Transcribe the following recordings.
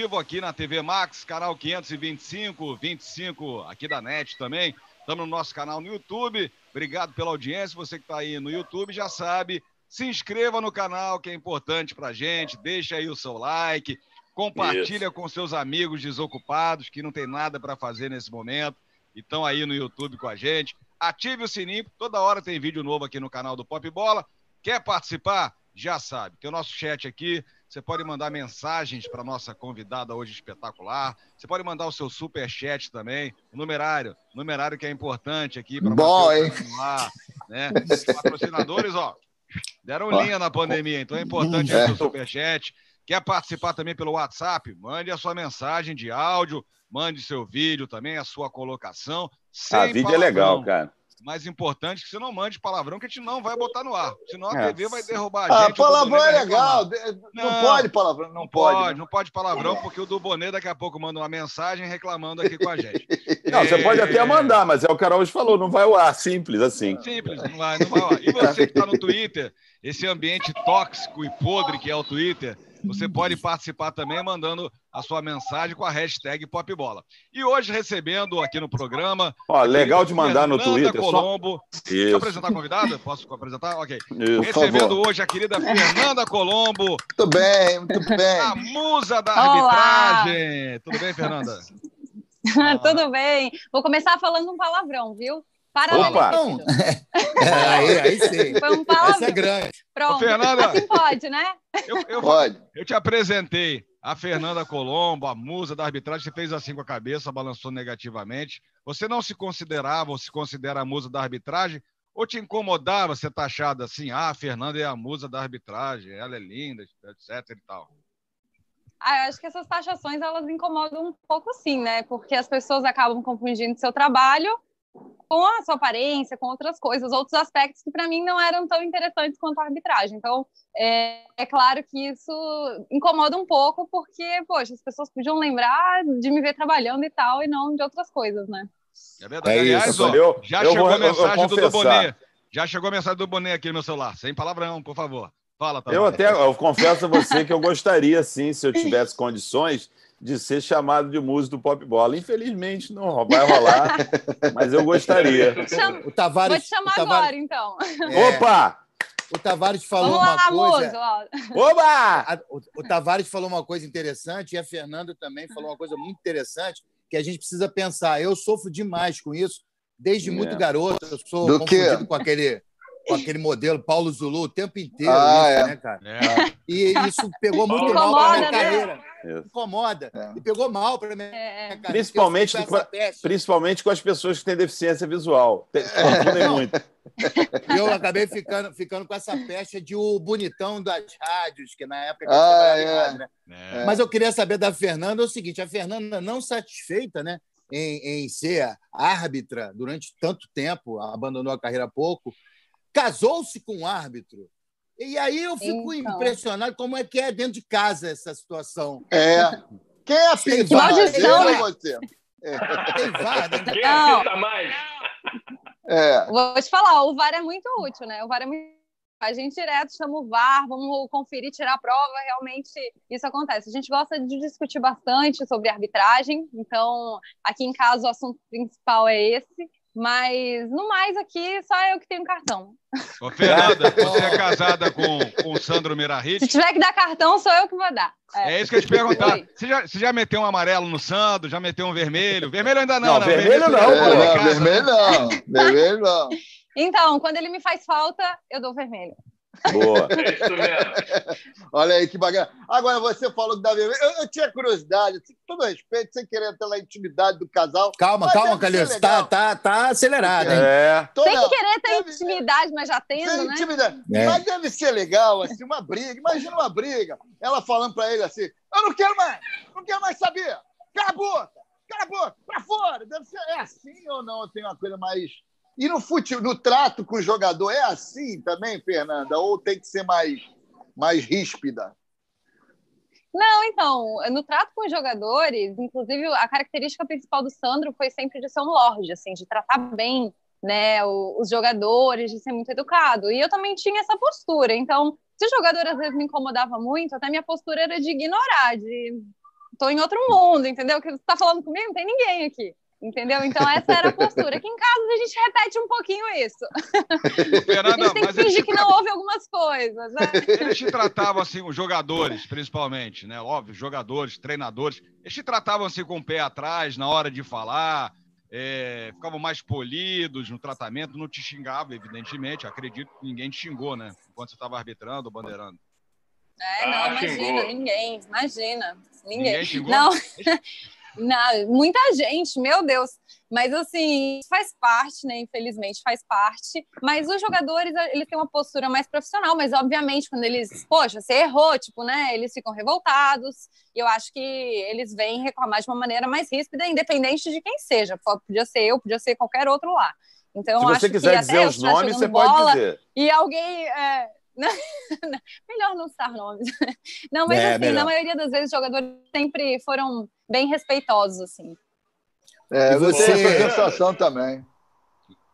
vivo aqui na TV Max, canal 525, 25 aqui da NET também. Estamos no nosso canal no YouTube. Obrigado pela audiência. Você que está aí no YouTube já sabe. Se inscreva no canal, que é importante para gente. Deixa aí o seu like. Compartilha Isso. com seus amigos desocupados que não tem nada para fazer nesse momento e estão aí no YouTube com a gente. Ative o sininho, toda hora tem vídeo novo aqui no canal do Pop Bola. Quer participar? Já sabe. Tem o nosso chat aqui. Você pode mandar mensagens para nossa convidada hoje espetacular. Você pode mandar o seu super chat também. O numerário, numerário que é importante aqui para hein? né? Os patrocinadores, ó, deram linha na pandemia, então é importante é. o seu super chat. Quer participar também pelo WhatsApp? Mande a sua mensagem de áudio, mande seu vídeo também, a sua colocação. Sem ah, vídeo palavrão. é legal, cara mais importante que você não mande palavrão que a gente não vai botar no ar. Senão a é. TV vai derrubar a ah, gente. Ah, palavrão é legal. Não, não, pode palavrão. Não, não pode, pode né? não pode palavrão, porque o do Bonet daqui a pouco manda uma mensagem reclamando aqui com a gente. Não, é... você pode até mandar, mas é o que a hoje falou, não vai ao ar. Simples assim. Simples, não vai, não vai ao ar. E você que está no Twitter, esse ambiente tóxico e podre que é o Twitter, você pode participar também mandando a sua mensagem com a hashtag Popbola. E hoje recebendo aqui no programa. Ó, legal de mandar Fernanda no Twitter. Colombo. Só... Deixa eu apresentar a convidada? Posso apresentar? Ok. Isso, recebendo hoje a querida Fernanda Colombo. Muito bem, muito bem. A musa da arbitragem. Olá. Tudo bem, Fernanda? Tudo bem. Vou começar falando um palavrão, viu? Paralelepípedo. Opa! é, aí, aí sim. Foi um palavrão. Essa é grande. Pronto. Ô, Fernanda, assim pode, né? Eu, eu, pode. Eu te apresentei a Fernanda Colombo, a musa da arbitragem. Você fez assim com a cabeça, balançou negativamente. Você não se considerava ou se considera a musa da arbitragem? Ou te incomodava ser taxada assim? Ah, a Fernanda é a musa da arbitragem, ela é linda, etc e tal. Ah, eu acho que essas taxações elas incomodam um pouco sim, né? Porque as pessoas acabam confundindo seu trabalho com a sua aparência, com outras coisas, outros aspectos que para mim não eram tão interessantes quanto a arbitragem. Então, é, é, claro que isso incomoda um pouco, porque, poxa, as pessoas podiam lembrar de me ver trabalhando e tal, e não de outras coisas, né? É verdade. É Aliás, isso, ó, eu, já eu chegou vou, a mensagem do, do Bonet. Já chegou a mensagem do Bonet aqui no meu celular. Sem palavrão, por favor. Fala, Eu até eu confesso a você que eu gostaria, sim, se eu tivesse condições, de ser chamado de músico do pop bola. Infelizmente não vai rolar, mas eu gostaria. O Tavares, Vou te chamar Tavares... agora, então. É... Opa! O Tavares falou Vamos uma coisa. Oba! O, o Tavares falou uma coisa interessante e a Fernanda também falou uma coisa muito interessante que a gente precisa pensar. Eu sofro demais com isso desde é. muito garoto. Eu sou Do confundido quê? com aquele com aquele modelo Paulo Zulu o tempo inteiro, ah, isso, é. né, cara? É. E isso pegou muito Incomoda, mal para minha né? carreira. Isso. Incomoda. É. E pegou mal para minha é. carreira. Principalmente, com, principalmente com as pessoas que têm deficiência visual. Confundem muito. Eu acabei ficando, ficando com essa pecha de o bonitão das rádios, que na época ah, é. rádio, né? É. Mas eu queria saber da Fernanda o seguinte: a Fernanda não satisfeita, né? Em, em ser árbitra durante tanto tempo, abandonou a carreira há pouco, casou-se com um árbitro. E aí eu fico então. impressionado como é que é dentro de casa essa situação. É. Quem é a privada? Maldição, né? você. É. Tem VAR, né? Quem assista mais? É. Vou te falar, o VAR é muito útil, né? O VAR é muito a gente direto chama o VAR, vamos conferir, tirar a prova, realmente isso acontece. A gente gosta de discutir bastante sobre arbitragem, então aqui em casa o assunto principal é esse. Mas, no mais, aqui só eu que tenho cartão. Ô, Fernanda, você é casada com, com o Sandro Mirahit? Se tiver que dar cartão, sou eu que vou dar. É, é isso que eu ia te perguntar. Você já, você já meteu um amarelo no Sandro? Já meteu um vermelho? Vermelho ainda não, não. Né? Vermelho, não, é, não, vermelho não. Vermelho não. Então, quando ele me faz falta, eu dou vermelho. Boa. É isso mesmo. Olha aí que bacana. Agora, você falou que dá vermelho. Eu, eu, tinha curiosidade, assim, com todo respeito, sem querer ter a intimidade do casal. Calma, calma, Calil. Tá, tá, tá acelerado, hein? É. Sem querer ter intimidade, ser... mas já tendo, sem né? Intimidade. É. Mas deve ser legal, assim, uma briga. Imagina uma briga. Ela falando para ele assim: Eu não quero mais, não quero mais saber. Cala a boca, cala a boca, pra fora. Deve ser. É assim ou não? Tem uma coisa mais e no futebol, no trato com o jogador é assim também, Fernanda? Ou tem que ser mais, mais ríspida? Não, então, no trato com os jogadores, inclusive a característica principal do Sandro foi sempre de ser um lorde, assim, de tratar bem, né, os jogadores, de ser muito educado. E eu também tinha essa postura. Então, se o jogador às vezes me incomodava muito, até minha postura era de ignorar, de tô em outro mundo, entendeu? Que você tá falando comigo, não tem ninguém aqui. Entendeu? Então, essa era a postura. Aqui em casa a gente repete um pouquinho isso. Fernanda, a gente tem que fingir que não houve algumas coisas. Né? Eles te tratavam assim, os jogadores, principalmente, né? Óbvio, jogadores, treinadores, eles te tratavam assim com o pé atrás na hora de falar, é, ficavam mais polidos no tratamento, não te xingavam, evidentemente. Acredito que ninguém te xingou, né? Enquanto você estava arbitrando ou bandeirando. É, não, ah, imagina, xingou. ninguém, imagina. Ninguém. ninguém xingou? Não. Não, muita gente, meu Deus. Mas assim, faz parte, né? Infelizmente faz parte. Mas os jogadores, eles têm uma postura mais profissional, mas obviamente quando eles, poxa, você errou, tipo, né? Eles ficam revoltados. E eu acho que eles vêm reclamar de uma maneira mais ríspida, independente de quem seja. Podia ser eu, podia ser qualquer outro lá. Então, Se você quiser dizer os nomes, você pode dizer. E alguém. É, melhor não citar nomes. Não, mas é, assim, melhor. na maioria das vezes, os jogadores sempre foram bem respeitosos, assim. É, você tem essa sensação também.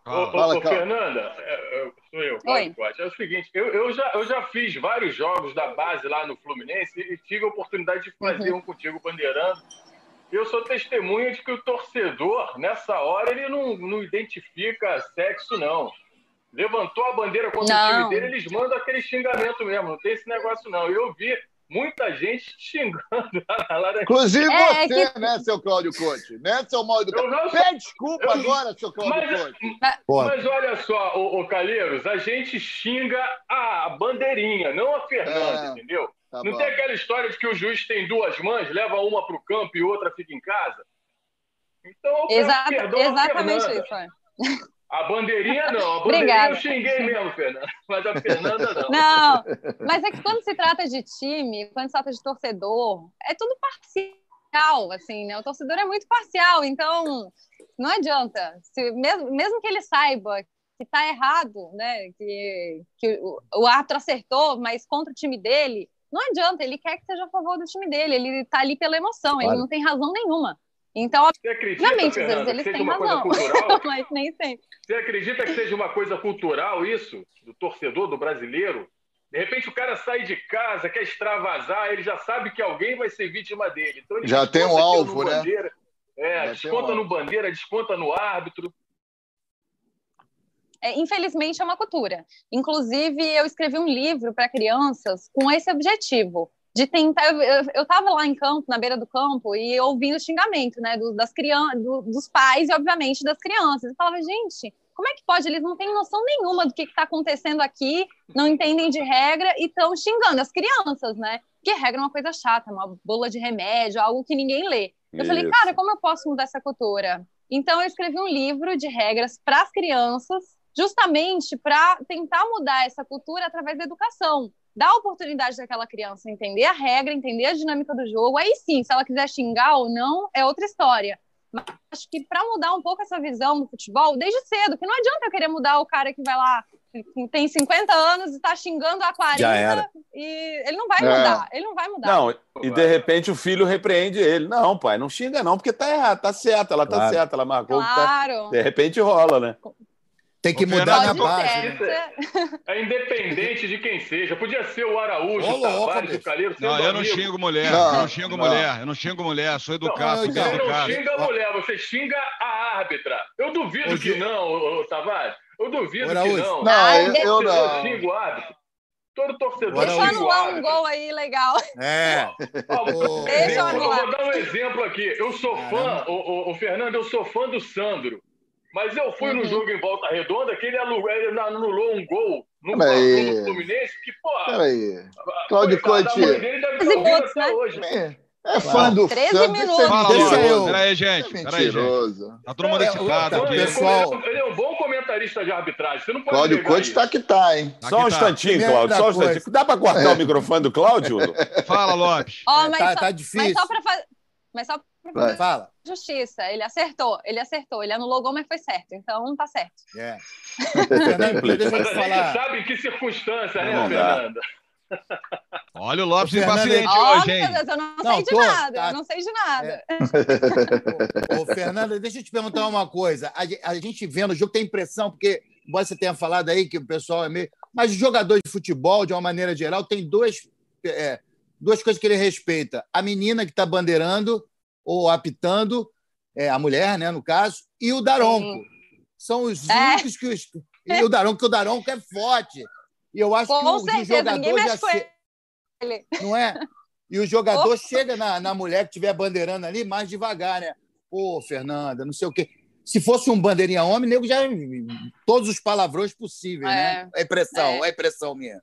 Ô, Fala, ô, Fernanda, é, é, sou eu, Oi. É o seguinte, eu, eu, já, eu já fiz vários jogos da base lá no Fluminense e tive a oportunidade de fazer uhum. um contigo bandeirando. Eu sou testemunha de que o torcedor, nessa hora, ele não, não identifica sexo, não levantou a bandeira contra não. o time dele, eles mandam aquele xingamento mesmo. Não tem esse negócio, não. Eu vi muita gente xingando a Inclusive é, é, você, que... né, seu Cláudio Conte? Né, seu mal educado? Não... Pede desculpa eu... agora, seu Cláudio mas, Conte. Mas olha só, ô, ô, Calheiros, a gente xinga a bandeirinha, não a Fernanda, é, entendeu? Tá não bom. tem aquela história de que o juiz tem duas mães, leva uma para o campo e outra fica em casa? Então, Exato, exatamente isso. É. A bandeirinha não, a bandeirinha Obrigada. eu xinguei mesmo, Fernanda, mas a Fernanda não. Não, mas é que quando se trata de time, quando se trata de torcedor, é tudo parcial, assim, né? O torcedor é muito parcial, então não adianta. Se, mesmo, mesmo que ele saiba que está errado, né? Que, que o, o árbitro acertou, mas contra o time dele, não adianta, ele quer que seja a favor do time dele, ele está ali pela emoção, claro. ele não tem razão nenhuma. Então, Você acredita, obviamente, Fernanda, eles têm razão, mas nem sempre. Você acredita que seja uma coisa cultural isso, do torcedor, do brasileiro? De repente o cara sai de casa, quer extravasar, ele já sabe que alguém vai ser vítima dele. Então, já tem um alvo, né? Bandeira, é, já desconta um no bandeira, desconta no árbitro. É, infelizmente é uma cultura. Inclusive, eu escrevi um livro para crianças com esse objetivo de tentar. Eu estava lá em campo, na beira do campo, e ouvindo xingamento, né, do, das crianças, do, dos pais e, obviamente, das crianças. Eu falava, gente, como é que pode? Eles não têm noção nenhuma do que está acontecendo aqui, não entendem de regra e estão xingando as crianças, né? Porque regra é uma coisa chata, uma bola de remédio, algo que ninguém lê. Eu Isso. falei, cara, como eu posso mudar essa cultura? Então, eu escrevi um livro de regras para as crianças, justamente para tentar mudar essa cultura através da educação dar a oportunidade daquela criança entender a regra, entender a dinâmica do jogo. Aí sim, se ela quiser xingar ou não, é outra história. Mas acho que para mudar um pouco essa visão do futebol, desde cedo, que não adianta eu querer mudar o cara que vai lá, que tem 50 anos e está xingando a 40 e ele não vai é. mudar, ele não vai mudar. Não, e de repente o filho repreende ele. Não, pai, não xinga não, porque tá errado, tá certo, ela tá certa, ela marcou. Tá claro. Tá... De repente rola, né? Tem que mudar na base. Né? É independente de quem seja. Podia ser o Araújo, o Tavares, o Calheiro. Não, eu não xingo mulher. Não, eu não xingo não. mulher. Eu não xingo mulher. Sou educado. Não, você não xinga a mulher, você xinga a árbitra. Eu duvido que não, Tavares. Eu duvido que não. Não, eu, eu não. Eu xingo o árbitro. Todo torcedor. Deixa anular um gol aí legal. É. Ó, Deixa eu anular. Vou dar um exemplo aqui. Eu sou fã, o, o, o Fernando, eu sou fã do Sandro. Mas eu fui uhum. no jogo em volta redonda que ele anulou, ele anulou um gol no, Fluminense, que, pô. Peraí. Cláudio Conte. Né? É, fã do 13 Santos. minutos. Fala, Deixa eu. Peraí, gente. É Peraí, gente. Tá todo mundo é, excitado aqui. Pessoal... Ele é um bom comentarista de arbitragem. Você não pode Cláudio Conte tá que tá, hein? Tá só um instantinho, tá. Cláudio. Só um instantinho. Dá pra cortar é. o microfone do Cláudio? Fala, Lopes. Oh, mas tá, só, tá difícil. Mas só pra fazer. Vai. Fala. Justiça, ele acertou, ele acertou, ele anulou o gol, mas foi certo, então tá certo. É. Fernando, deixa eu te falar. sabe em que circunstância, né, Fernanda? Olha o Lopes impaciente hoje, hein? Deus, eu não, não sei de tô, nada, tá... eu não sei de nada. É. ô, ô, Fernanda, deixa eu te perguntar uma coisa. A, a gente vendo o jogo tem impressão, porque, embora você tenha falado aí que o pessoal é meio. Mas os jogadores de futebol, de uma maneira geral, tem dois. É, duas coisas que ele respeita: a menina que está bandeirando ou apitando, é, a mulher, né, no caso, e o Daronco. São os é. únicos que os. E o Daronco, que o Daronco é forte. E eu acho Com que o, certeza, jogador já. Se... Não é? E o jogador Opa. chega na, na mulher que estiver bandeirando ali mais devagar, né? Pô, Fernanda, não sei o quê. Se fosse um bandeirinha homem, nego já. Todos os palavrões possíveis, né? é. né? É impressão, é. é impressão minha.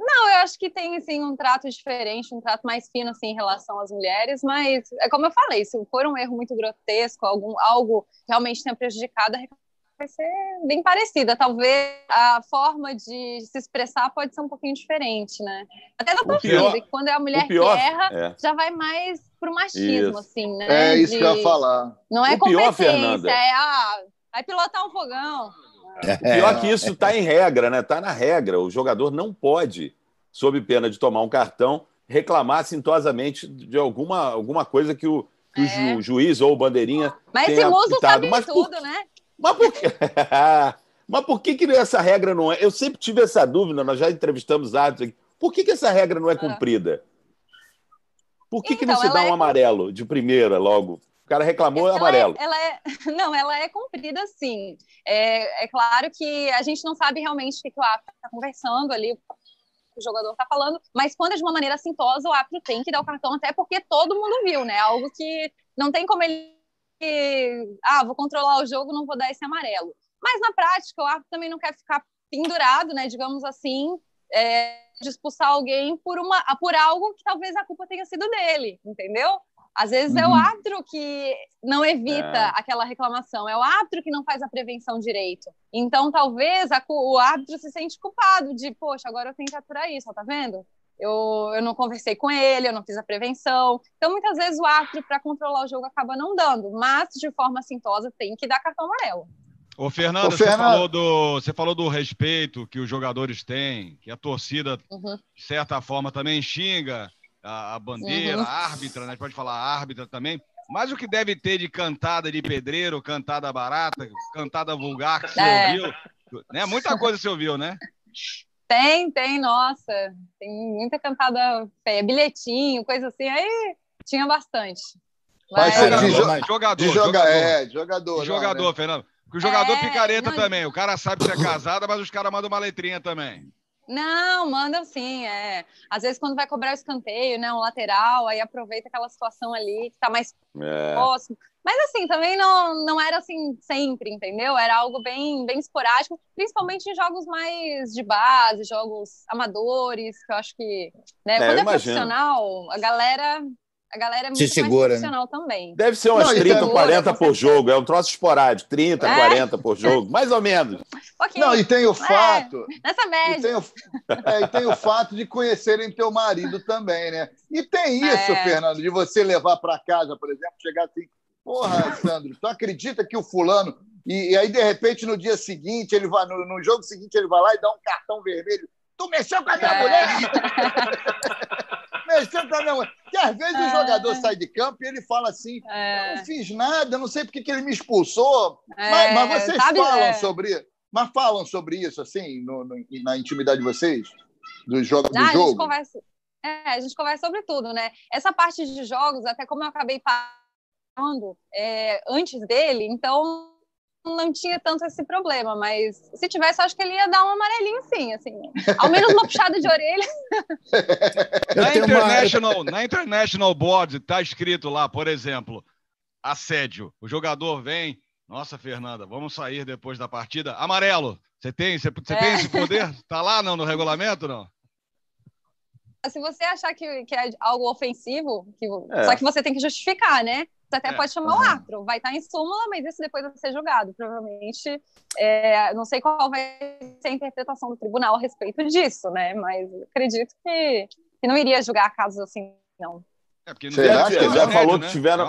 Não, eu acho que tem assim um trato diferente, um trato mais fino assim em relação às mulheres, mas é como eu falei, se for um erro muito grotesco, algum algo realmente tenha prejudicado, a vai ser bem parecida. Talvez a forma de se expressar pode ser um pouquinho diferente, né? Até da torcida, que quando é a mulher pior, que erra, é. já vai mais pro machismo, isso. assim, né? É isso de... que eu ia falar. Não é o pior, Fernanda. é ah, vai pilotar um fogão. É, pior que isso está em regra, né? Está na regra. O jogador não pode, sob pena de tomar um cartão, reclamar sintosamente de alguma, alguma coisa que o, que é. o ju, juiz ou o bandeirinha Mas tenha esse muso sabe Mas tudo, por... né? Mas por quê? Mas por que, que essa regra não é? Eu sempre tive essa dúvida, nós já entrevistamos árbitros aqui. Por que, que essa regra não é ah. cumprida? Por que, então, que não então, se dá um é... amarelo de primeira logo? O cara reclamou, é amarelo. É, ela é, não, ela é cumprida sim. É, é claro que a gente não sabe realmente o que, que o árbitro está conversando ali, o jogador está falando, mas quando é de uma maneira assintosa, o árbitro tem que dar o cartão, até porque todo mundo viu, né? Algo que não tem como ele ah, vou controlar o jogo, não vou dar esse amarelo. Mas na prática, o árbitro também não quer ficar pendurado, né, digamos assim, é, de expulsar alguém por, uma, por algo que talvez a culpa tenha sido dele, entendeu? Às vezes uhum. é o uhum. árbitro que não evita é. aquela reclamação, é o árbitro que não faz a prevenção direito. Então, talvez a, o árbitro se sente culpado de, poxa, agora eu tenho que aturar isso, ó, tá vendo? eu, eu não conversei com ele, eu não fiz a prevenção. Então, muitas vezes, o árbitro, para controlar o jogo, acaba não dando, mas de forma assintosa tem que dar cartão amarelo. Ô, Fernando, Ô, Fernando... Você, falou do, você falou do respeito que os jogadores têm, que a torcida, uhum. de certa forma, também xinga a, a bandeira, uhum. a árbitra, né? Pode falar a árbitra também. Mas o que deve ter de cantada de pedreiro, cantada barata, cantada vulgar que você é. ouviu? Né? Muita coisa você ouviu, né? Tem, tem, nossa. Tem muita cantada feia. Bilhetinho, coisa assim. Aí tinha bastante. Mas, Mas de, jo jogador, de joga jogador. É, jogador. De jogador, né? Fernando. Porque o jogador é, picareta não... também. O cara sabe que é casada, mas os caras mandam uma letrinha também. Não, mandam sim, é. Às vezes quando vai cobrar o escanteio, né, um lateral, aí aproveita aquela situação ali que tá mais é. próximo. Mas assim, também não, não era assim sempre, entendeu? Era algo bem, bem esporádico, principalmente em jogos mais de base, jogos amadores, que eu acho que, né, é, quando é profissional, a galera a galera é muito Se segura, mais né? profissional né? também. Deve ser umas não, 30, 40 por jogo. É um troço esporádico. 30, é. 40 por jogo. Mais ou menos. Okay. Não, e tem o é, fato... É, nessa média. E tem, o, é, e tem o fato de conhecerem teu marido também, né? E tem isso, é. Fernando, de você levar para casa, por exemplo, chegar assim... Porra, Sandro, tu acredita que o fulano... E, e aí, de repente, no dia seguinte, ele vai no, no, jogo seguinte, ele vai lá e dá um cartão vermelho. Tu mexeu com a minha mulher? mexendo pra minha mãe. Que às vezes é... o jogador sai de campo e ele fala assim: é... não fiz nada, não sei porque que ele me expulsou. É... Mas, mas, vocês Sabe, falam é. sobre. Mas falam sobre isso, assim, no, no, na intimidade de vocês? Do jogo? Do ah, jogo? A gente, conversa, é, a gente conversa sobre tudo, né? Essa parte de jogos, até como eu acabei falando é, antes dele, então não tinha tanto esse problema, mas se tivesse, acho que ele ia dar um amarelinho sim, assim. Ao menos uma puxada de orelha. na, International, na International Board está escrito lá, por exemplo, assédio. O jogador vem, nossa, Fernanda, vamos sair depois da partida. Amarelo. Você tem, você, você é. tem esse poder? Tá lá não, no regulamento, não? Se você achar que, que é algo ofensivo, que, é. só que você tem que justificar, né? Você até é. pode chamar uhum. o árbitro, vai estar em súmula, mas isso depois vai ser julgado. Provavelmente, é, não sei qual vai ser a interpretação do tribunal a respeito disso, né? Mas acredito que, que não iria julgar casos assim, não. É porque não Você já, já, já falou né? que tiveram.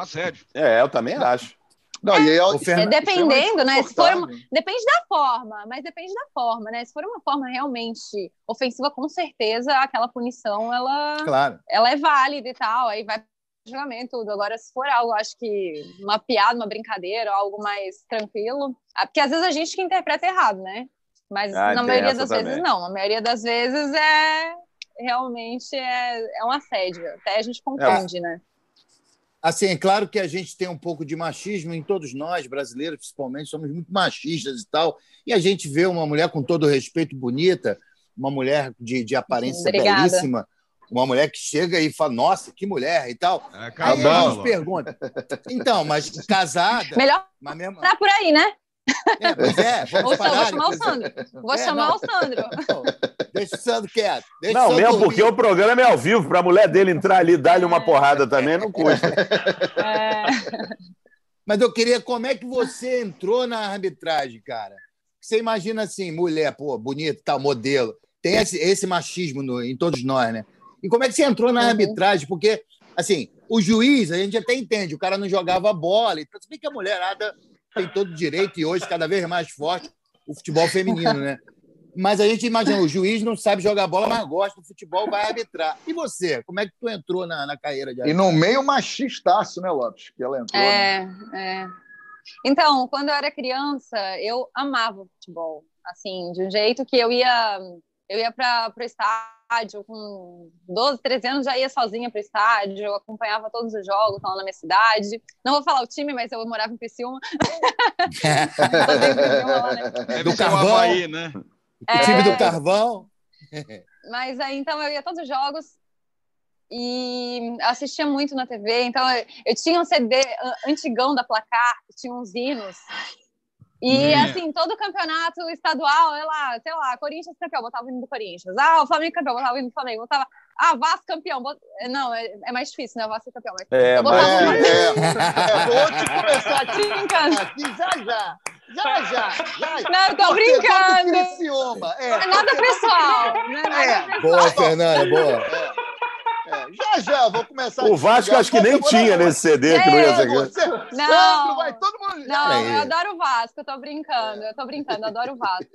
É, é, eu também acho. Não, é, é, dependendo, né? Se for uma, depende da forma, mas depende da forma, né? Se for uma forma realmente ofensiva, com certeza aquela punição ela, claro. ela é válida e tal. Aí vai julgamento tudo. Agora, se for algo, acho que uma piada, uma brincadeira, algo mais tranquilo. Ah, porque às vezes a gente que interpreta errado, né? Mas ah, na maioria das também. vezes não. A maioria das vezes é, realmente é, é um assédio. Até a gente confunde, é. né? Assim, é claro que a gente tem um pouco de machismo em todos nós, brasileiros principalmente, somos muito machistas e tal. E a gente vê uma mulher com todo respeito bonita, uma mulher de, de aparência Obrigada. belíssima, uma mulher que chega e fala, nossa, que mulher e tal. É, aí a gente pergunta. Então, mas casada. Melhor mas mesmo... tá por aí, né? É, pois é, vamos parar, vou chamar o Sandro. Vou é, chamar não. o Sandro. Não, deixa o Sandro quieto. Deixa não, mesmo dormir. porque o programa é ao vivo, para a mulher dele entrar ali e dar-lhe uma é. porrada também, não custa. É. Mas eu queria, como é que você entrou na arbitragem, cara? Você imagina assim, mulher, pô, bonita, tal, modelo. Tem esse, esse machismo no, em todos nós, né? E como é que você entrou na uhum. arbitragem? Porque, assim, o juiz, a gente até entende, o cara não jogava bola. Então, se bem que a mulherada tem todo direito e hoje cada vez mais forte o futebol feminino, né? Mas a gente imagina, o juiz não sabe jogar bola, mas gosta do futebol, vai arbitrar. E você, como é que tu entrou na, na carreira de arbitrar? E no meio machistaço, né, Lopes? Que ela entrou. É, né? é. Então, quando eu era criança, eu amava futebol. Assim, de um jeito que eu ia, eu ia para o estádio estádio, com 12, 13 anos já ia sozinha para o estádio, eu acompanhava todos os jogos lá na minha cidade. Não vou falar o time, mas eu morava em Criciúma. é do Carvão aí, né? O time é... do Carvão. mas aí então eu ia a todos os jogos e assistia muito na TV. Então eu, eu tinha um CD antigão da Placar, que tinha uns hinos e, hum. assim, todo campeonato estadual, sei lá, sei lá, Corinthians campeão, botava o hino do Corinthians. Ah, o Flamengo campeão, botava o hino do Flamengo. Botava, ah, Vasco campeão. Bot... Não, é, é, mais difícil, né? Vasco campeão. Mas... É, mas... É, é, é, vou te começar aqui, aqui já, já. Já, já, já. Não, tô brincando. É, não é nada pessoal. Não é nada é. pessoal. Boa, Fernanda, boa. É. É, já, já, vou começar. O Vasco acho que nem tinha nesse CD que não ia ser. Não, vai todo mundo. Não, eu adoro o Vasco, eu tô brincando, eu tô brincando, adoro o Vasco.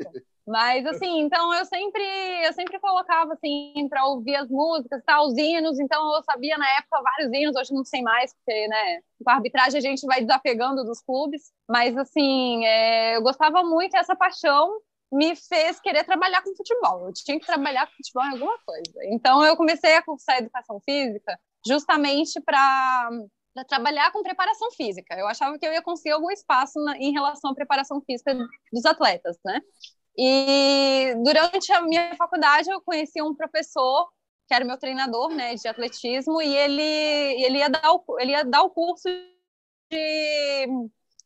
Mas assim, então eu sempre, eu sempre colocava assim para ouvir as músicas, tá, os hinos. Então eu sabia na época vários hinos. Hoje não sei mais porque, né? Com a arbitragem a gente vai desapegando dos clubes. Mas assim, é, eu gostava muito dessa paixão me fez querer trabalhar com futebol. Eu tinha que trabalhar com futebol em alguma coisa. Então eu comecei a cursar educação física justamente para trabalhar com preparação física. Eu achava que eu ia conseguir algum espaço na, em relação à preparação física dos atletas, né? E durante a minha faculdade eu conheci um professor que era meu treinador, né, de atletismo, e ele ele ia dar o, ele ia dar o curso de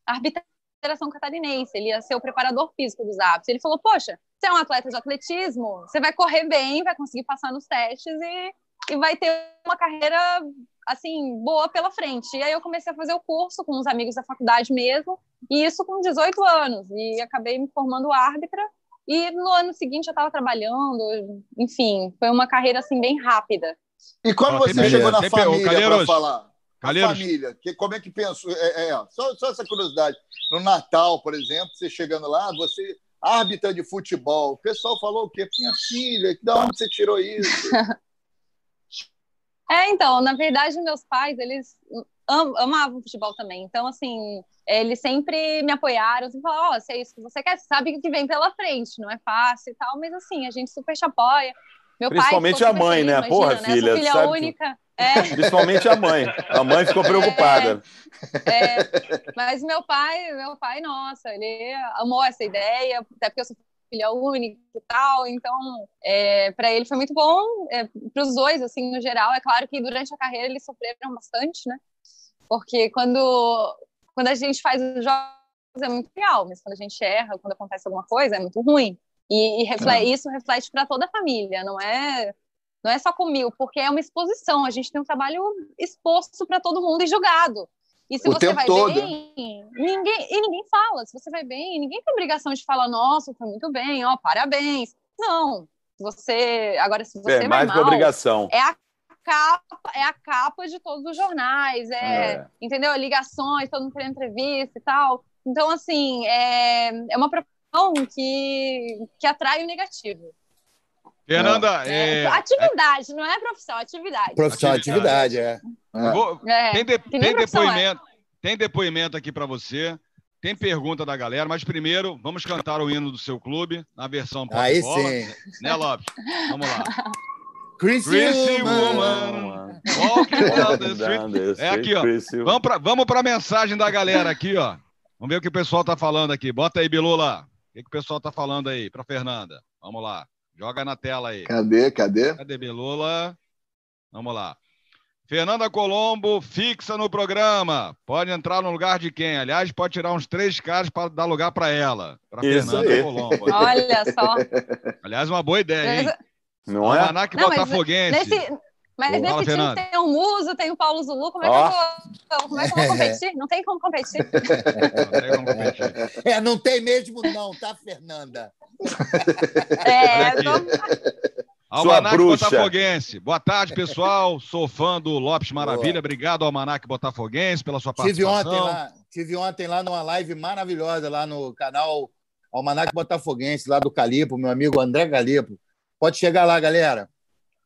arbitragem Federação Catarinense, ele ia ser o preparador físico dos hábitos. Ele falou: Poxa, você é um atleta de atletismo, você vai correr bem, vai conseguir passar nos testes e, e vai ter uma carreira assim boa pela frente. E aí eu comecei a fazer o curso com os amigos da faculdade mesmo, e isso com 18 anos. E acabei me formando árbitra. E no ano seguinte eu estava trabalhando, enfim, foi uma carreira assim bem rápida. E quando você chegou na família para falar? Calheiros. família. Que, como é que pensou? É, é, só, só essa curiosidade. No Natal, por exemplo, você chegando lá, você árbitra de futebol. O pessoal falou o quê? Minha filha, de onde você tirou isso? é, então, na verdade, meus pais, eles am amavam futebol também. Então, assim, eles sempre me apoiaram, sempre falaram, ó, oh, se é isso que você quer, você sabe o que vem pela frente, não é fácil e tal, mas assim, a gente super te apoia. Meu Principalmente pai, a mãe, né? Imagina, Porra, né? filha. filha sabe única. É. Principalmente a mãe. A mãe ficou preocupada. É, é, mas meu pai, meu pai, nossa, ele amou essa ideia, até porque eu sou filha única e tal, então é, para ele foi muito bom, é, para os dois, assim, no geral. É claro que durante a carreira eles sofreram bastante, né? Porque quando, quando a gente faz os jogos é muito real, mas quando a gente erra, quando acontece alguma coisa, é muito ruim. E, e reflete, é. isso reflete para toda a família, não é não é só comigo, porque é uma exposição. A gente tem um trabalho exposto para todo mundo e julgado. E se o você vai todo. bem, ninguém, e ninguém fala. Se você vai bem, ninguém tem obrigação de falar, nossa, foi muito bem, ó, parabéns. Não. Você. Agora, se você. É mais mal, obrigação. É a capa, é a capa de todos os jornais, é, é. entendeu? Ligações, todo mundo querendo entrevista e tal. Então, assim, é, é uma profissão que, que atrai o negativo. Fernanda, é, é... atividade, não é profissão, atividade. Profissão, atividade, atividade é. Vou... É. Tem, de... tem depoimento, tem depoimento aqui para você. Tem pergunta da galera, mas primeiro vamos cantar o hino do seu clube na versão pop Aí sim. Né, Lopes? Vamos lá. Chrissy Woman. Walking down the street. É aqui, ó. Vamos para vamos a mensagem da galera aqui, ó. Vamos ver o que o pessoal tá falando aqui. Bota aí, Bilula. O que, que o pessoal tá falando aí para Fernanda? Vamos lá. Joga na tela aí. Cadê? Cadê? Cadê Bilula? Vamos lá. Fernanda Colombo fixa no programa. Pode entrar no lugar de quem? Aliás, pode tirar uns três caras para dar lugar para ela. Para Fernanda aí. Colombo. Olha só. Aliás, uma boa ideia, hein? Não é? Almanac Botafoguense. Nesse, mas Pô, nesse time tem o Muso, tem o Paulo Zulu. Como é que, oh. eu, vou, como é que eu vou competir? Não tem como competir. Não tem como competir. É, não tem mesmo, não, tá, Fernanda? É, tô... Almanac Botafoguense. Boa tarde, pessoal. Sou fã do Lopes Maravilha. Boa. Obrigado, Almanac Botafoguense, pela sua participação. Tive ontem, lá, tive ontem lá numa live maravilhosa lá no canal Almanac Botafoguense, lá do Calipo, meu amigo André Galipo. Pode chegar lá, galera.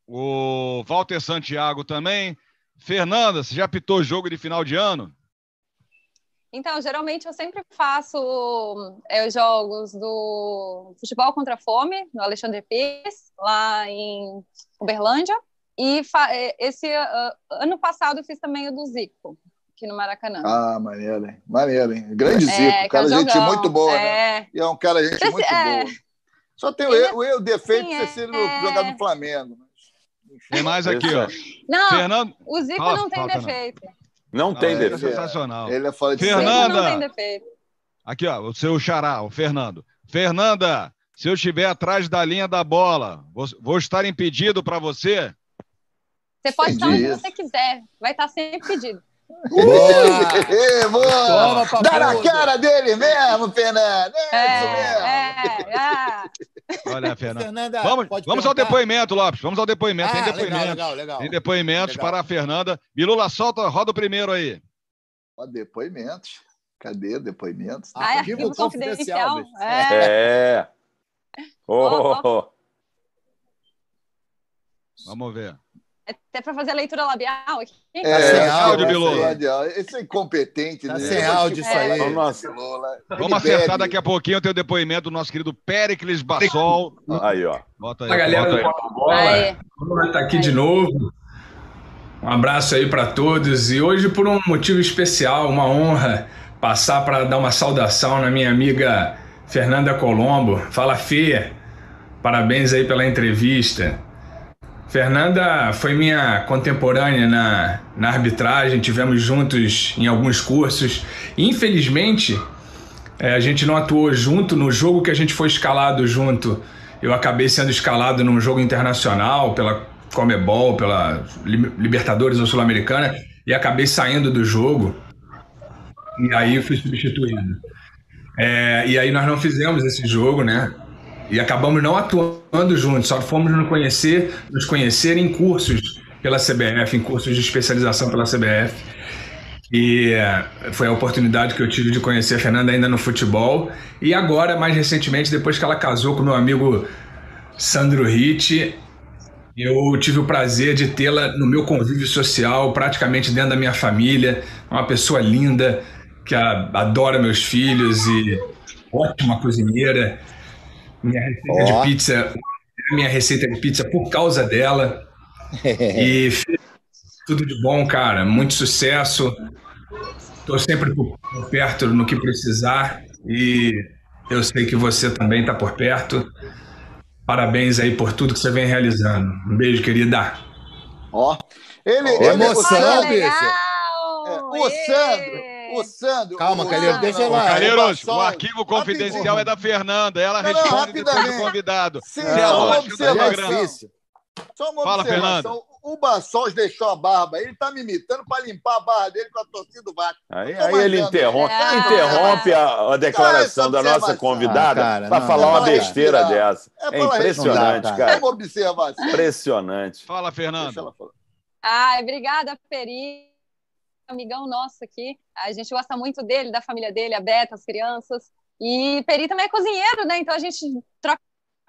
O Walter Santiago também. Fernanda, você já pitou jogo de final de ano? Então, geralmente eu sempre faço é, os jogos do Futebol contra a Fome, no Alexandre Pires, lá em Uberlândia. E é, esse uh, ano passado eu fiz também o do Zico, aqui no Maracanã. Ah, maneiro, hein? Maneiro, hein? Grande é, Zico, é, cara, é gente muito boa, né? é... né? E é um cara, gente Esse, muito é... boa. Só tem o, o erro defeito de ter sido jogado no Flamengo. Tem mais aqui, ó. Não, Fernando... o Zico fala, não tem defeito. Não. Não tem é defeito. É sensacional. Ele é fora de Fernanda. Não tem defeito. Aqui, ó, o seu xará, o Fernando. Fernanda, se eu estiver atrás da linha da bola, vou, vou estar impedido para você? Você pode estar onde você quiser. Vai estar sempre pedido. Boa! boa. Dá na cara dele mesmo, Fernando. É, é isso mesmo. É, é. Olha, Fernanda. Fernanda vamos vamos ao depoimento, Lopes. Vamos ao depoimento. Ah, Tem depoimento. Legal, legal, Tem depoimentos legal. para a Fernanda. Bilula, solta, roda o primeiro aí. Ó, depoimentos. Cadê depoimentos? Ah, é arquivo confidencial. confidencial. É. é. Oh. oh, oh. Vamos ver. É até para fazer a leitura labial aqui. É, tá sem áudio, Bilola. Esse é incompetente, tá né? Sem áudio isso aí. É. Nossa. Vamos acertar daqui a pouquinho o teu depoimento do nosso querido Pericles Bassol. Aí, ó. Bota aí. A galera do Bola. Vamos estar aqui aí. de novo. Um abraço aí para todos. E hoje, por um motivo especial, uma honra, passar para dar uma saudação na minha amiga Fernanda Colombo. Fala, Fê. Parabéns aí pela entrevista. Fernanda foi minha contemporânea na, na arbitragem, tivemos juntos em alguns cursos. Infelizmente, é, a gente não atuou junto no jogo que a gente foi escalado junto. Eu acabei sendo escalado num jogo internacional pela Comebol, pela Libertadores ou Sul-Americana e acabei saindo do jogo. E aí fui substituído. É, e aí nós não fizemos esse jogo, né? E acabamos não atuando juntos, só fomos nos conhecer, nos conhecer em cursos pela CBF, em cursos de especialização pela CBF. E eh, foi a oportunidade que eu tive de conhecer a Fernanda ainda no futebol. E agora, mais recentemente, depois que ela casou com meu amigo Sandro Ritt, eu tive o prazer de tê-la no meu convívio social, praticamente dentro da minha família. Uma pessoa linda, que adora meus filhos e ótima cozinheira. Minha receita oh. de pizza, minha receita de pizza por causa dela. e tudo de bom, cara. Muito sucesso. Estou sempre por perto no que precisar e eu sei que você também está por perto. Parabéns aí por tudo que você vem realizando. Um beijo, querida. Ó, oh. ele, oh, ele emoção. É, o Sandro, Ô, Sandro. Calma, Calheiros, deixa lá. Calheiros, o arquivo confidencial é da Fernanda. Ela não, responde depois do convidado. Sim, é só uma observação. Só uma Fala, Fernando. O Bassols deixou a barba. Ele tá me imitando para limpar a barra dele com a torcida do Vasco. Aí, aí ele interrompe, é. interrompe a, a declaração da nossa convidada ah, para falar uma besteira dessa. É, é impressionante, cara. É uma observação. Impressionante. Fala, Fernando. Ai, obrigada, Peri amigão nosso aqui. A gente gosta muito dele, da família dele, a Beta, as crianças. E Peri também é cozinheiro, né? Então a gente troca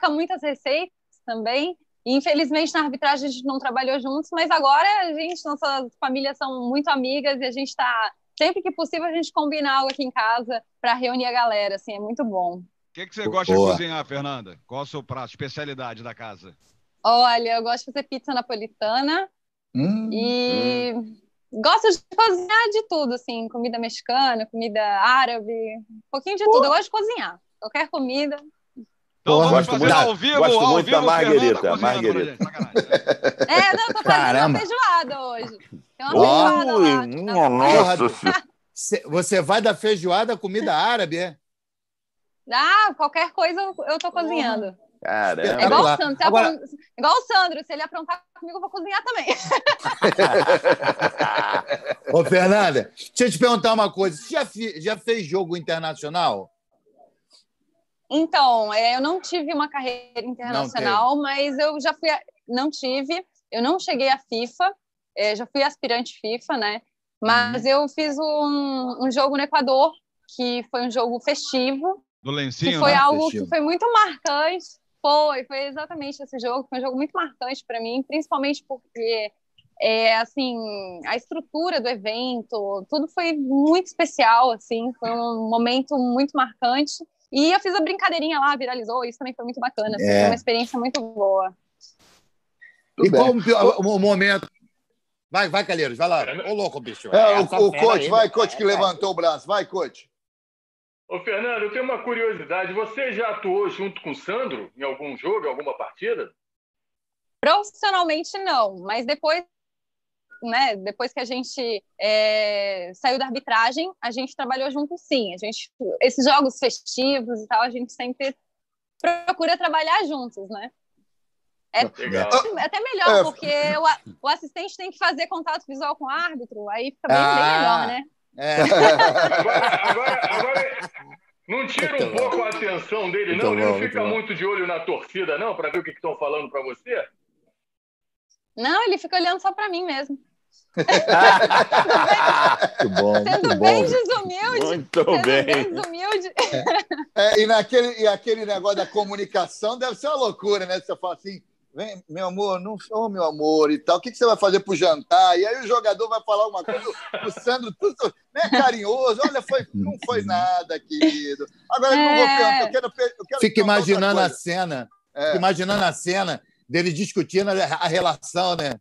muitas receitas também. E, infelizmente na arbitragem a gente não trabalhou juntos, mas agora a gente, nossas famílias são muito amigas e a gente está sempre que possível a gente combina algo aqui em casa para reunir a galera, assim, é muito bom. O que, que você gosta Boa. de cozinhar, Fernanda? Qual a sua prato, especialidade da casa? Olha, eu gosto de fazer pizza napolitana hum, e hum. Gosto de cozinhar de tudo, assim, comida mexicana, comida árabe, um pouquinho de Pô. tudo. Eu gosto de cozinhar. Qualquer comida, então vamos gosto fazer muito, ao vivo, gosto ao muito vivo, da Marguerita. Marguerita. É, não, tô fazendo Caramba. uma feijoada hoje. Tem uma feijoada lá. Nossa Você vai da feijoada comida árabe, é? Ah, qualquer coisa eu tô cozinhando. Caramba. É igual o Sandro. Agora... Igual o Sandro, se ele aprontar comigo, eu vou cozinhar também. Ô, Fernanda, deixa eu te perguntar uma coisa. Você já, já fez jogo internacional? Então, é, eu não tive uma carreira internacional, mas eu já fui. A... Não tive, eu não cheguei à FIFA, é, já fui aspirante FIFA, né? Mas uhum. eu fiz um, um, jogo no Equador, que foi um jogo festivo. Do lencinho, que foi né? algo festivo. que foi muito marcante. Foi, foi exatamente esse jogo. Foi um jogo muito marcante para mim, principalmente porque é, assim, a estrutura do evento, tudo foi muito especial, assim, foi um momento muito marcante. E eu fiz a brincadeirinha lá, viralizou, isso também foi muito bacana. Assim, é. Foi uma experiência muito boa. e qual o, o, momento. Vai, vai, Calheiros, vai lá. Ô, louco, bicho. É, o, o coach, vai, coach, que levantou o braço. Vai, coach. Ô, Fernando, eu tenho uma curiosidade. Você já atuou junto com o Sandro em algum jogo, em alguma partida? Profissionalmente, não. Mas depois né, depois que a gente é, saiu da arbitragem, a gente trabalhou junto sim. A gente, esses jogos festivos e tal, a gente sempre procura trabalhar juntos, né? É, é até melhor, é. porque o, o, assistente tem que fazer contato visual com o árbitro, aí fica bem, ah, bem melhor, né? É. agora, agora, agora, não tira um pouco a atenção dele, não? Ele não fica muito de olho na torcida, não, para ver o que estão falando para você? Não, ele fica olhando só para mim mesmo. muito bom, Sendo muito bem bom. desumilde. Muito sendo bem. bem desumilde. É, e, naquele, e aquele negócio da comunicação deve ser uma loucura, né? Você fala assim, vem, meu amor, não oh, meu amor e tal, o que, que você vai fazer pro jantar? E aí o jogador vai falar uma coisa, o Sandro, tudo, né, carinhoso, olha, foi, não foi nada, querido. Agora, é... eu não vou perguntar, eu quero, eu quero Fica imaginando a cena, é. Fica imaginando a cena dele discutindo a relação, né?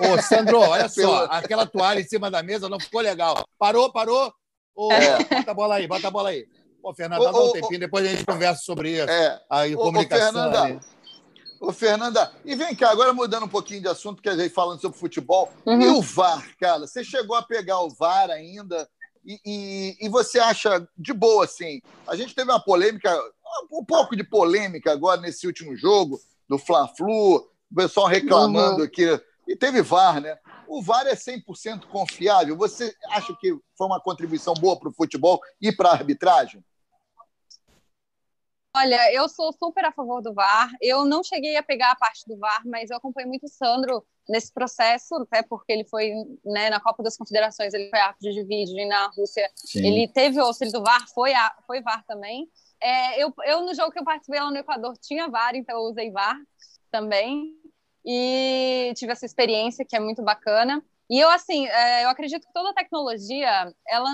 Ô, Sandro, olha só, aquela toalha em cima da mesa não ficou legal. Parou, parou? Ô, é. Bota a bola aí, bota a bola aí. Pô, Fernanda, dá um tempinho, depois a gente conversa sobre isso. É. Aí, ô, comunicação. Ô, Fernanda, ô, Fernanda, e vem cá, agora mudando um pouquinho de assunto, que a gente falando sobre futebol. Uhum. E o VAR, cara? Você chegou a pegar o VAR ainda? E, e, e, você acha de boa, assim? A gente teve uma polêmica, um pouco de polêmica agora nesse último jogo do Fla-Flu, o pessoal reclamando uhum. que e teve VAR, né? O VAR é 100% confiável. Você acha que foi uma contribuição boa para o futebol e para a arbitragem? Olha, eu sou super a favor do VAR. Eu não cheguei a pegar a parte do VAR, mas eu acompanhei muito o Sandro nesse processo, até porque ele foi né, na Copa das Confederações, ele foi árbitro de vídeo e na Rússia Sim. ele teve o auxílio do VAR, foi, a, foi VAR também. É, eu, eu, no jogo que eu participei lá no Equador, tinha VAR, então eu usei VAR também e tive essa experiência que é muito bacana. E eu, assim, é, eu acredito que toda tecnologia, ela,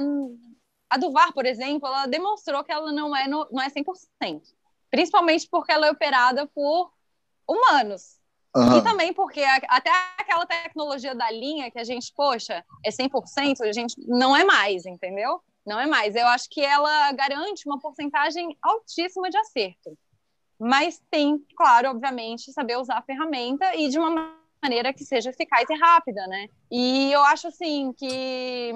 a do VAR, por exemplo, ela demonstrou que ela não é, no, não é 100%. Principalmente porque ela é operada por humanos. Uhum. E também porque a, até aquela tecnologia da linha que a gente, poxa, é 100%, a gente não é mais, entendeu? Não é mais. Eu acho que ela garante uma porcentagem altíssima de acerto mas tem, claro, obviamente, saber usar a ferramenta e de uma maneira que seja eficaz e rápida, né? E eu acho assim que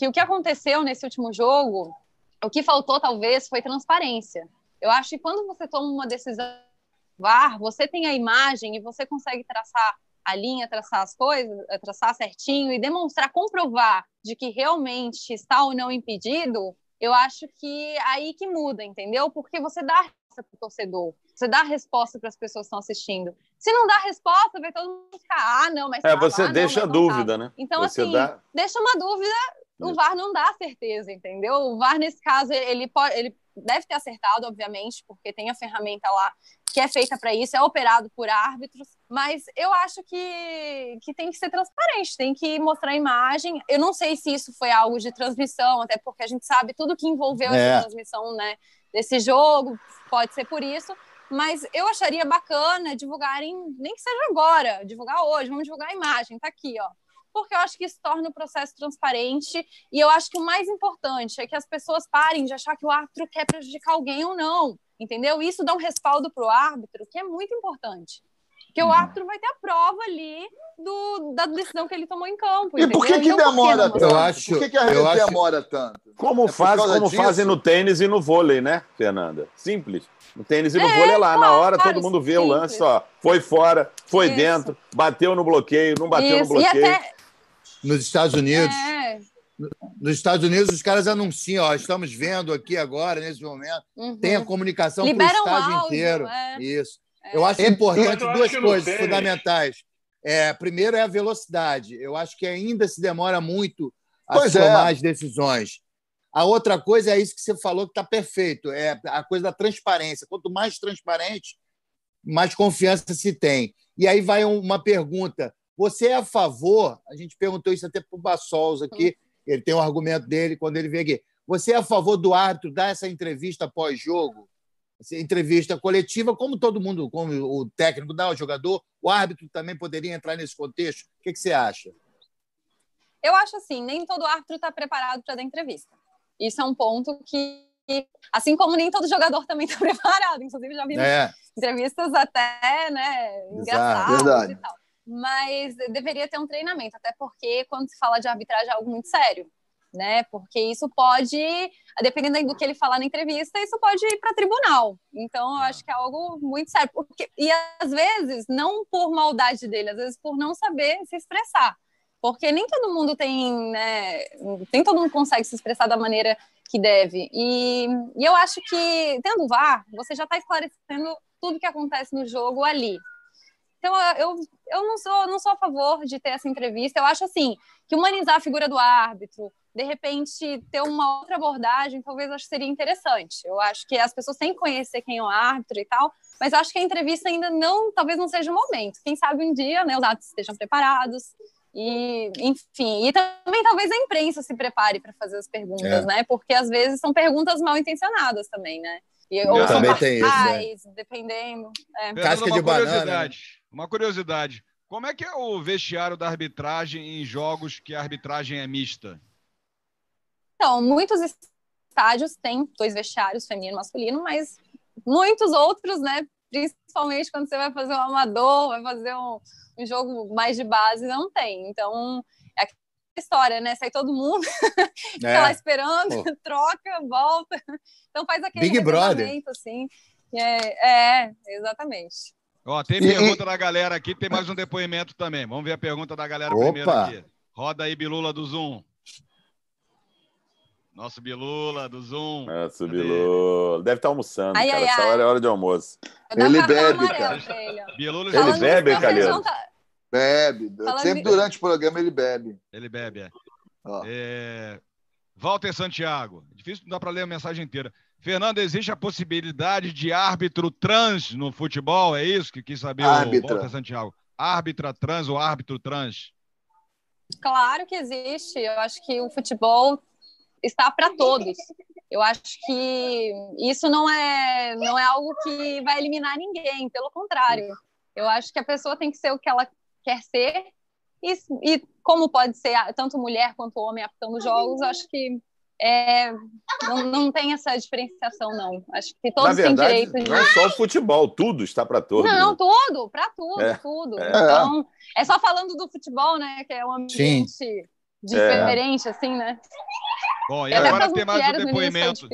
que o que aconteceu nesse último jogo, o que faltou talvez foi transparência. Eu acho que quando você toma uma decisão VAR, você tem a imagem e você consegue traçar a linha, traçar as coisas, traçar certinho e demonstrar, comprovar de que realmente está ou não impedido, eu acho que aí que muda, entendeu? Porque você dá resposta para o torcedor, você dá resposta para as pessoas que estão assistindo. Se não dá resposta, vai todo mundo ficar, ah, não, mas. É, você deixa não, dúvida, né? Então, você assim, dá... deixa uma dúvida, o VAR não dá certeza, entendeu? O VAR, nesse caso, ele, pode, ele deve ter acertado, obviamente, porque tem a ferramenta lá que é feita para isso, é operado por árbitros, mas eu acho que, que tem que ser transparente, tem que mostrar a imagem. Eu não sei se isso foi algo de transmissão, até porque a gente sabe tudo que envolveu é. essa transmissão, né? desse jogo, pode ser por isso. Mas eu acharia bacana divulgarem, nem que seja agora, divulgar hoje, vamos divulgar a imagem, tá aqui, ó. Porque eu acho que isso torna o processo transparente e eu acho que o mais importante é que as pessoas parem de achar que o árbitro quer prejudicar alguém ou não, entendeu? Isso dá um respaldo para o árbitro, que é muito importante. Porque o uhum. árbitro vai ter a prova ali do, da decisão que ele tomou em campo. E por que, que demora tanto? Eu acho, por que, que a rede demora tanto? Como, é faz, como fazem no tênis e no vôlei, né, Fernanda? Simples. No tênis e no é, vôlei é lá, claro, na hora claro, todo mundo vê simples. o lance, ó. Foi fora, foi Isso. dentro, bateu no bloqueio, não bateu Isso. no bloqueio. Até... Nos Estados Unidos. É. Nos Estados Unidos, os caras anunciam, ó, estamos vendo aqui agora, nesse momento, uhum. tem a comunicação para o estádio áudio, inteiro. É. Isso. É. Eu acho importante duas coisas fundamentais. É, primeiro é a velocidade. Eu acho que ainda se demora muito a pois tomar é. as decisões. A outra coisa é isso que você falou que está perfeito, é a coisa da transparência. Quanto mais transparente, mais confiança se tem. E aí vai uma pergunta: você é a favor? A gente perguntou isso até para o Bassols aqui. Ele tem um argumento dele quando ele veio aqui. Você é a favor do árbitro dar essa entrevista pós-jogo? entrevista coletiva, como todo mundo, como o técnico dá ao jogador, o árbitro também poderia entrar nesse contexto. O que, que você acha? Eu acho assim, nem todo árbitro está preparado para dar entrevista. Isso é um ponto que, assim como nem todo jogador também está preparado. Inclusive, já vi é. entrevistas até né, engraçadas e tal. Mas deveria ter um treinamento, até porque quando se fala de arbitragem é algo muito sério né? Porque isso pode, dependendo do que ele falar na entrevista, isso pode ir para tribunal. Então, eu acho que é algo muito sério. Porque, e às vezes, não por maldade dele, às vezes por não saber se expressar. Porque nem todo mundo tem, né? Nem todo mundo consegue se expressar da maneira que deve. E, e eu acho que, tendo VAR, você já está esclarecendo tudo que acontece no jogo ali. Então, eu, eu não, sou, não sou a favor de ter essa entrevista. Eu acho, assim, que humanizar a figura do árbitro, de repente ter uma outra abordagem, talvez acho que seria interessante. Eu acho que as pessoas têm que conhecer quem é o árbitro e tal, mas acho que a entrevista ainda não, talvez não seja o momento. Quem sabe um dia, né, os árbitros estejam preparados e, enfim, e também talvez a imprensa se prepare para fazer as perguntas, é. né? Porque às vezes são perguntas mal intencionadas também, né? E, ou são também tem isso, né? dependendo. É. Casca de banana. Uma curiosidade. Como é que é o vestiário da arbitragem em jogos que a arbitragem é mista? Então, muitos estádios têm dois vestiários, feminino e masculino, mas muitos outros, né? Principalmente quando você vai fazer um amador, vai fazer um, um jogo mais de base, não tem. Então, é aquela história, né? Sai todo mundo, é. fica lá esperando, Pô. troca, volta. Então faz aquele Big Brother. assim. É, é, exatamente. Ó, tem pergunta da galera aqui, tem mais um depoimento também. Vamos ver a pergunta da galera Opa. primeiro aqui. Roda aí, Bilula do Zoom. Nosso Bilula do Zoom. Nosso Cadê? Bilula. Deve estar almoçando, ai, cara. Ai, Essa ai. hora é hora de almoço. Ele bebe, cara. Ele, Bilula ele bebe, Calheiro? Bebe. Sempre durante o programa ele bebe. Ele bebe, é. é... Walter Santiago. Difícil, não dá para ler a mensagem inteira. Fernando, existe a possibilidade de árbitro trans no futebol? É isso que quis saber Árbitra. o Walter Santiago. Árbitra trans ou árbitro trans? Claro que existe. Eu acho que o futebol está para todos. Eu acho que isso não é, não é algo que vai eliminar ninguém, pelo contrário. Eu acho que a pessoa tem que ser o que ela quer ser, e, e como pode ser tanto mulher quanto homem apitando jogos, acho que é, não, não tem essa diferenciação, não. Acho que todos verdade, têm direito de. Não é só o futebol, tudo está para todos. Não, tudo, para tudo, é, tudo. É. Então, é só falando do futebol, né? Que é um ambiente Sim. diferente, assim, né? Bom, e agora tem mais um depoimento.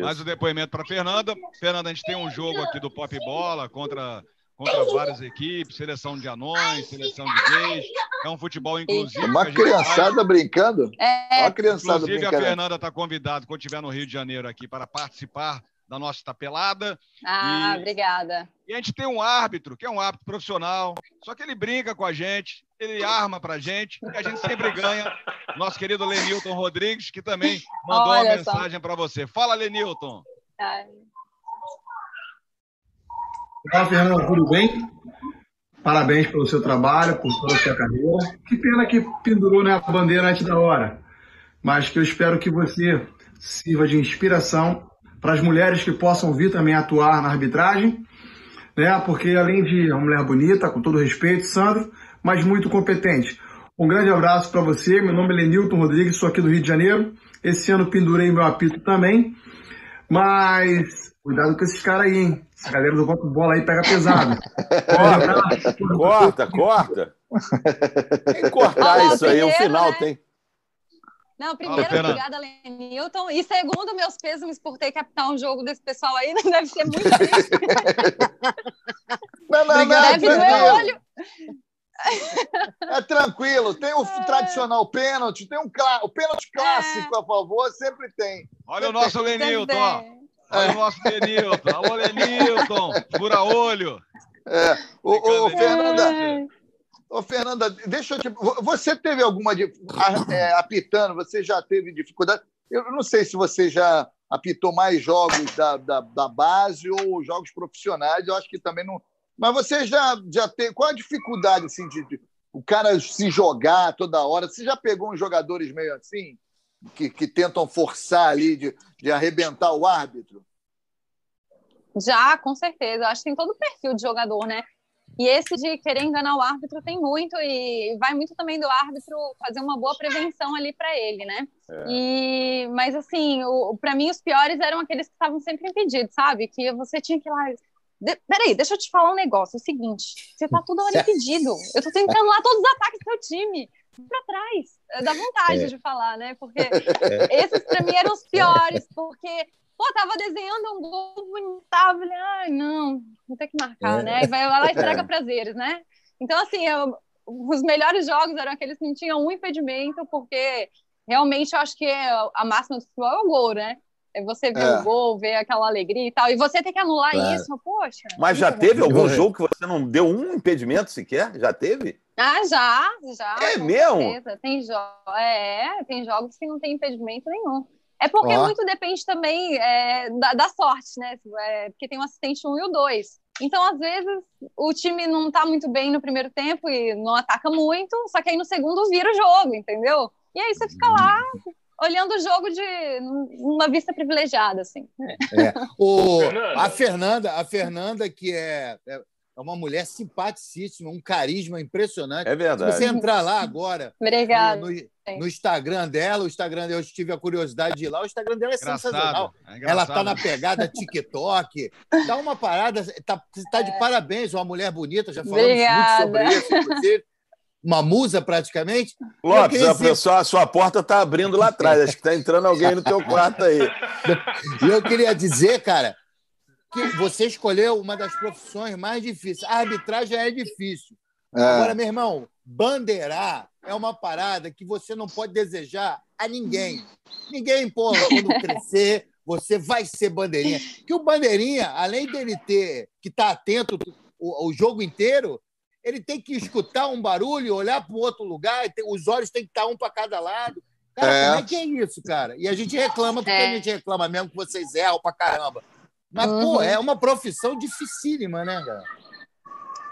Mais um depoimento para Fernanda. Fernanda, a gente tem um jogo aqui do Pop Bola contra, contra várias equipes, seleção de anões, seleção de gays. É um futebol inclusivo. Uma criançada faz. brincando. É. Uma criançada Inclusive, brincando. a Fernanda está convidada, quando estiver no Rio de Janeiro aqui, para participar da nossa tapelada. Ah, e, obrigada. E a gente tem um árbitro, que é um árbitro profissional, só que ele brinca com a gente, ele arma pra gente, e a gente sempre ganha. Nosso querido Lenilton Rodrigues, que também mandou Olha uma mensagem para você. Fala, Lenilton. Olá, Fernando, tudo bem? Parabéns pelo seu trabalho, por toda a sua carreira. Que pena que pendurou né, a bandeira antes da hora, mas que eu espero que você sirva de inspiração para as mulheres que possam vir também atuar na arbitragem né? Porque além de uma mulher bonita, com todo respeito, Sandro, mas muito competente. Um grande abraço para você. Meu nome é Lenilton Rodrigues, sou aqui do Rio de Janeiro. Esse ano pendurei meu apito também. Mas cuidado com esses caras aí, hein? Essa galera do voto bola aí pega pesado. corta, corta, corta. Tem que cortar isso aí, o final né? tem. Não, primeiro, ah, obrigada, Lenilton. E segundo, meus pêsames por ter que captar um jogo desse pessoal aí, deve ser muito triste. não, não, não, deve doer olho. É tranquilo, tem o é. tradicional pênalti, tem um o pênalti clássico é. a favor, sempre tem. Olha sempre o nosso Lenilton, ó. Olha é. o nosso Lenilton. Alô, Lenilton, fura olho. É. O, o, Fernanda, Ô, Fernanda, deixa eu te. Você teve alguma. É, apitando, você já teve dificuldade? Eu não sei se você já apitou mais jogos da, da, da base ou jogos profissionais, eu acho que também não. Mas você já, já tem. Qual a dificuldade assim, de, de o cara se jogar toda hora? Você já pegou uns jogadores meio assim, que, que tentam forçar ali, de, de arrebentar o árbitro? Já, com certeza. Eu acho que tem todo o perfil de jogador, né? E esse de querer enganar o árbitro tem muito, e vai muito também do árbitro fazer uma boa prevenção ali para ele, né? É. E, mas assim, para mim os piores eram aqueles que estavam sempre impedidos, sabe? Que você tinha que ir lá. De, peraí, deixa eu te falar um negócio. É o seguinte: você tá toda hora impedido. Eu tô tentando lá todos os ataques do seu time. Para trás. Dá vontade é. de falar, né? Porque é. esses para mim eram os piores, porque Pô, tava desenhando um gol bonito, falei, ai, não, vou ter que marcar, é. né? E vai lá e estraga é. prazeres, né? Então, assim, eu, os melhores jogos eram aqueles que não tinham um impedimento, porque realmente eu acho que a máxima do futebol é o gol, né? É você ver é. o gol, ver aquela alegria e tal. E você tem que anular claro. isso, poxa. Mas já teve algum jogo que você não deu um impedimento sequer? Já teve? Ah, já, já. É mesmo? Tem, jo é, tem jogos que não tem impedimento nenhum. É porque oh. muito depende também é, da, da, sorte, né? É, porque tem um assistente 1 um e o 2. Então, às vezes, o time não tá muito bem no primeiro tempo e não ataca muito, só que aí no segundo vira o jogo, entendeu? E aí você fica lá olhando o jogo de uma vista privilegiada, assim. É. O, a Fernanda, a Fernanda que é, é uma mulher simpaticíssima, um carisma impressionante. É verdade. Se você entrar lá agora Obrigada. No, no, no, Instagram dela, o Instagram eu tive a curiosidade de ir lá, o Instagram dela é engraçado, sensacional. É ela tá na pegada TikTok, dá uma parada, tá, tá de é. parabéns, uma mulher bonita, já falamos Obrigada. muito sobre isso, inclusive. Uma musa, praticamente. Lopes, a, dizer... pessoa, a sua porta está abrindo lá atrás. Acho que está entrando alguém no teu quarto aí. E eu queria dizer, cara, que você escolheu uma das profissões mais difíceis. A arbitragem é difícil. É. Agora, meu irmão, bandeirar é uma parada que você não pode desejar a ninguém. Ninguém, pô, quando crescer, você vai ser bandeirinha. Que o bandeirinha, além dele ter que estar tá atento o, o jogo inteiro, ele tem que escutar um barulho, olhar para um outro lugar, os olhos têm que estar tá um para cada lado. Cara, é. como é que é isso, cara? E a gente reclama, porque é. a gente reclama mesmo que vocês erram para caramba. Mas, uhum. pô, é uma profissão dificílima, né, cara?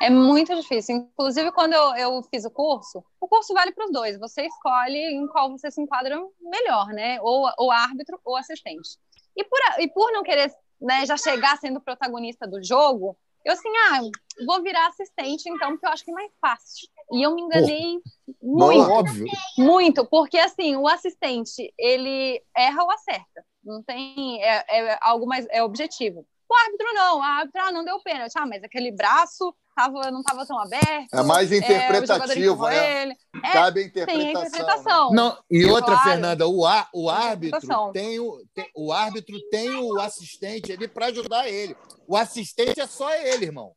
É muito difícil. Inclusive, quando eu, eu fiz o curso, o curso vale para os dois. Você escolhe em qual você se enquadra melhor, né? Ou, ou árbitro ou assistente. E por, e por não querer né, já chegar sendo protagonista do jogo, eu assim, ah, vou virar assistente, então, porque eu acho que é mais fácil. E eu me enganei muito. Óbvio. Muito, porque assim, o assistente, ele erra ou acerta. Não tem. É, é algo mais. É objetivo. O árbitro não. O árbitro ah, não deu pênalti. Ah, mas aquele braço tava, não estava tão aberto. É mais interpretativo, é, né? Ele. É, Cabe a interpretação. Tem a interpretação. Né? Não, e outra, claro. Fernanda, o, a, o árbitro tem o, tem, o árbitro tem o assistente ali para ajudar ele. O assistente é só ele, irmão.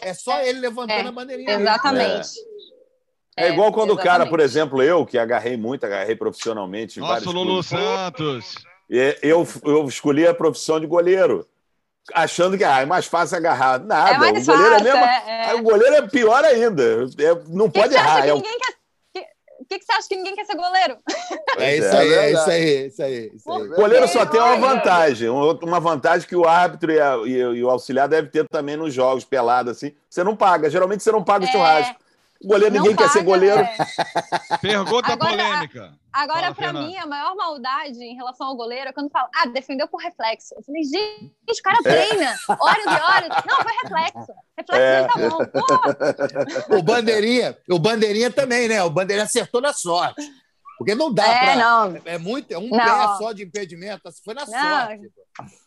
É só ele levantando é, a bandeirinha. Exatamente. É. é. igual quando o cara, por exemplo, eu, que agarrei muito, agarrei profissionalmente. Nossa, Lulu Santos. Eu, eu escolhi a profissão de goleiro, achando que ah, é mais fácil agarrar. Nada, é o goleiro fácil, é mesmo. É, é. O goleiro é pior ainda. É, não que pode que errar. É quer... O que, que você acha que ninguém quer ser goleiro? É isso aí, é isso aí, isso aí. Isso aí. O goleiro só tem uma vantagem, uma vantagem que o árbitro e, a, e, e o auxiliar deve ter também nos jogos pelado assim. Você não paga, geralmente você não paga o churrasco. Goleiro, ninguém paga, quer ser goleiro. É. Pergunta agora, polêmica. Agora, para mim, a maior maldade em relação ao goleiro é quando fala, ah, defendeu por reflexo. Eu falei, gente, o cara é. treina, horas e horas. Não, foi reflexo. Reflexo é. tá bom. Porra. O Bandeirinha, o Bandeirinha também, né? O Bandeirinha acertou na sorte. Porque não dá é, para. Não. É muito, é um não. pé só de impedimento. Foi na não, sorte.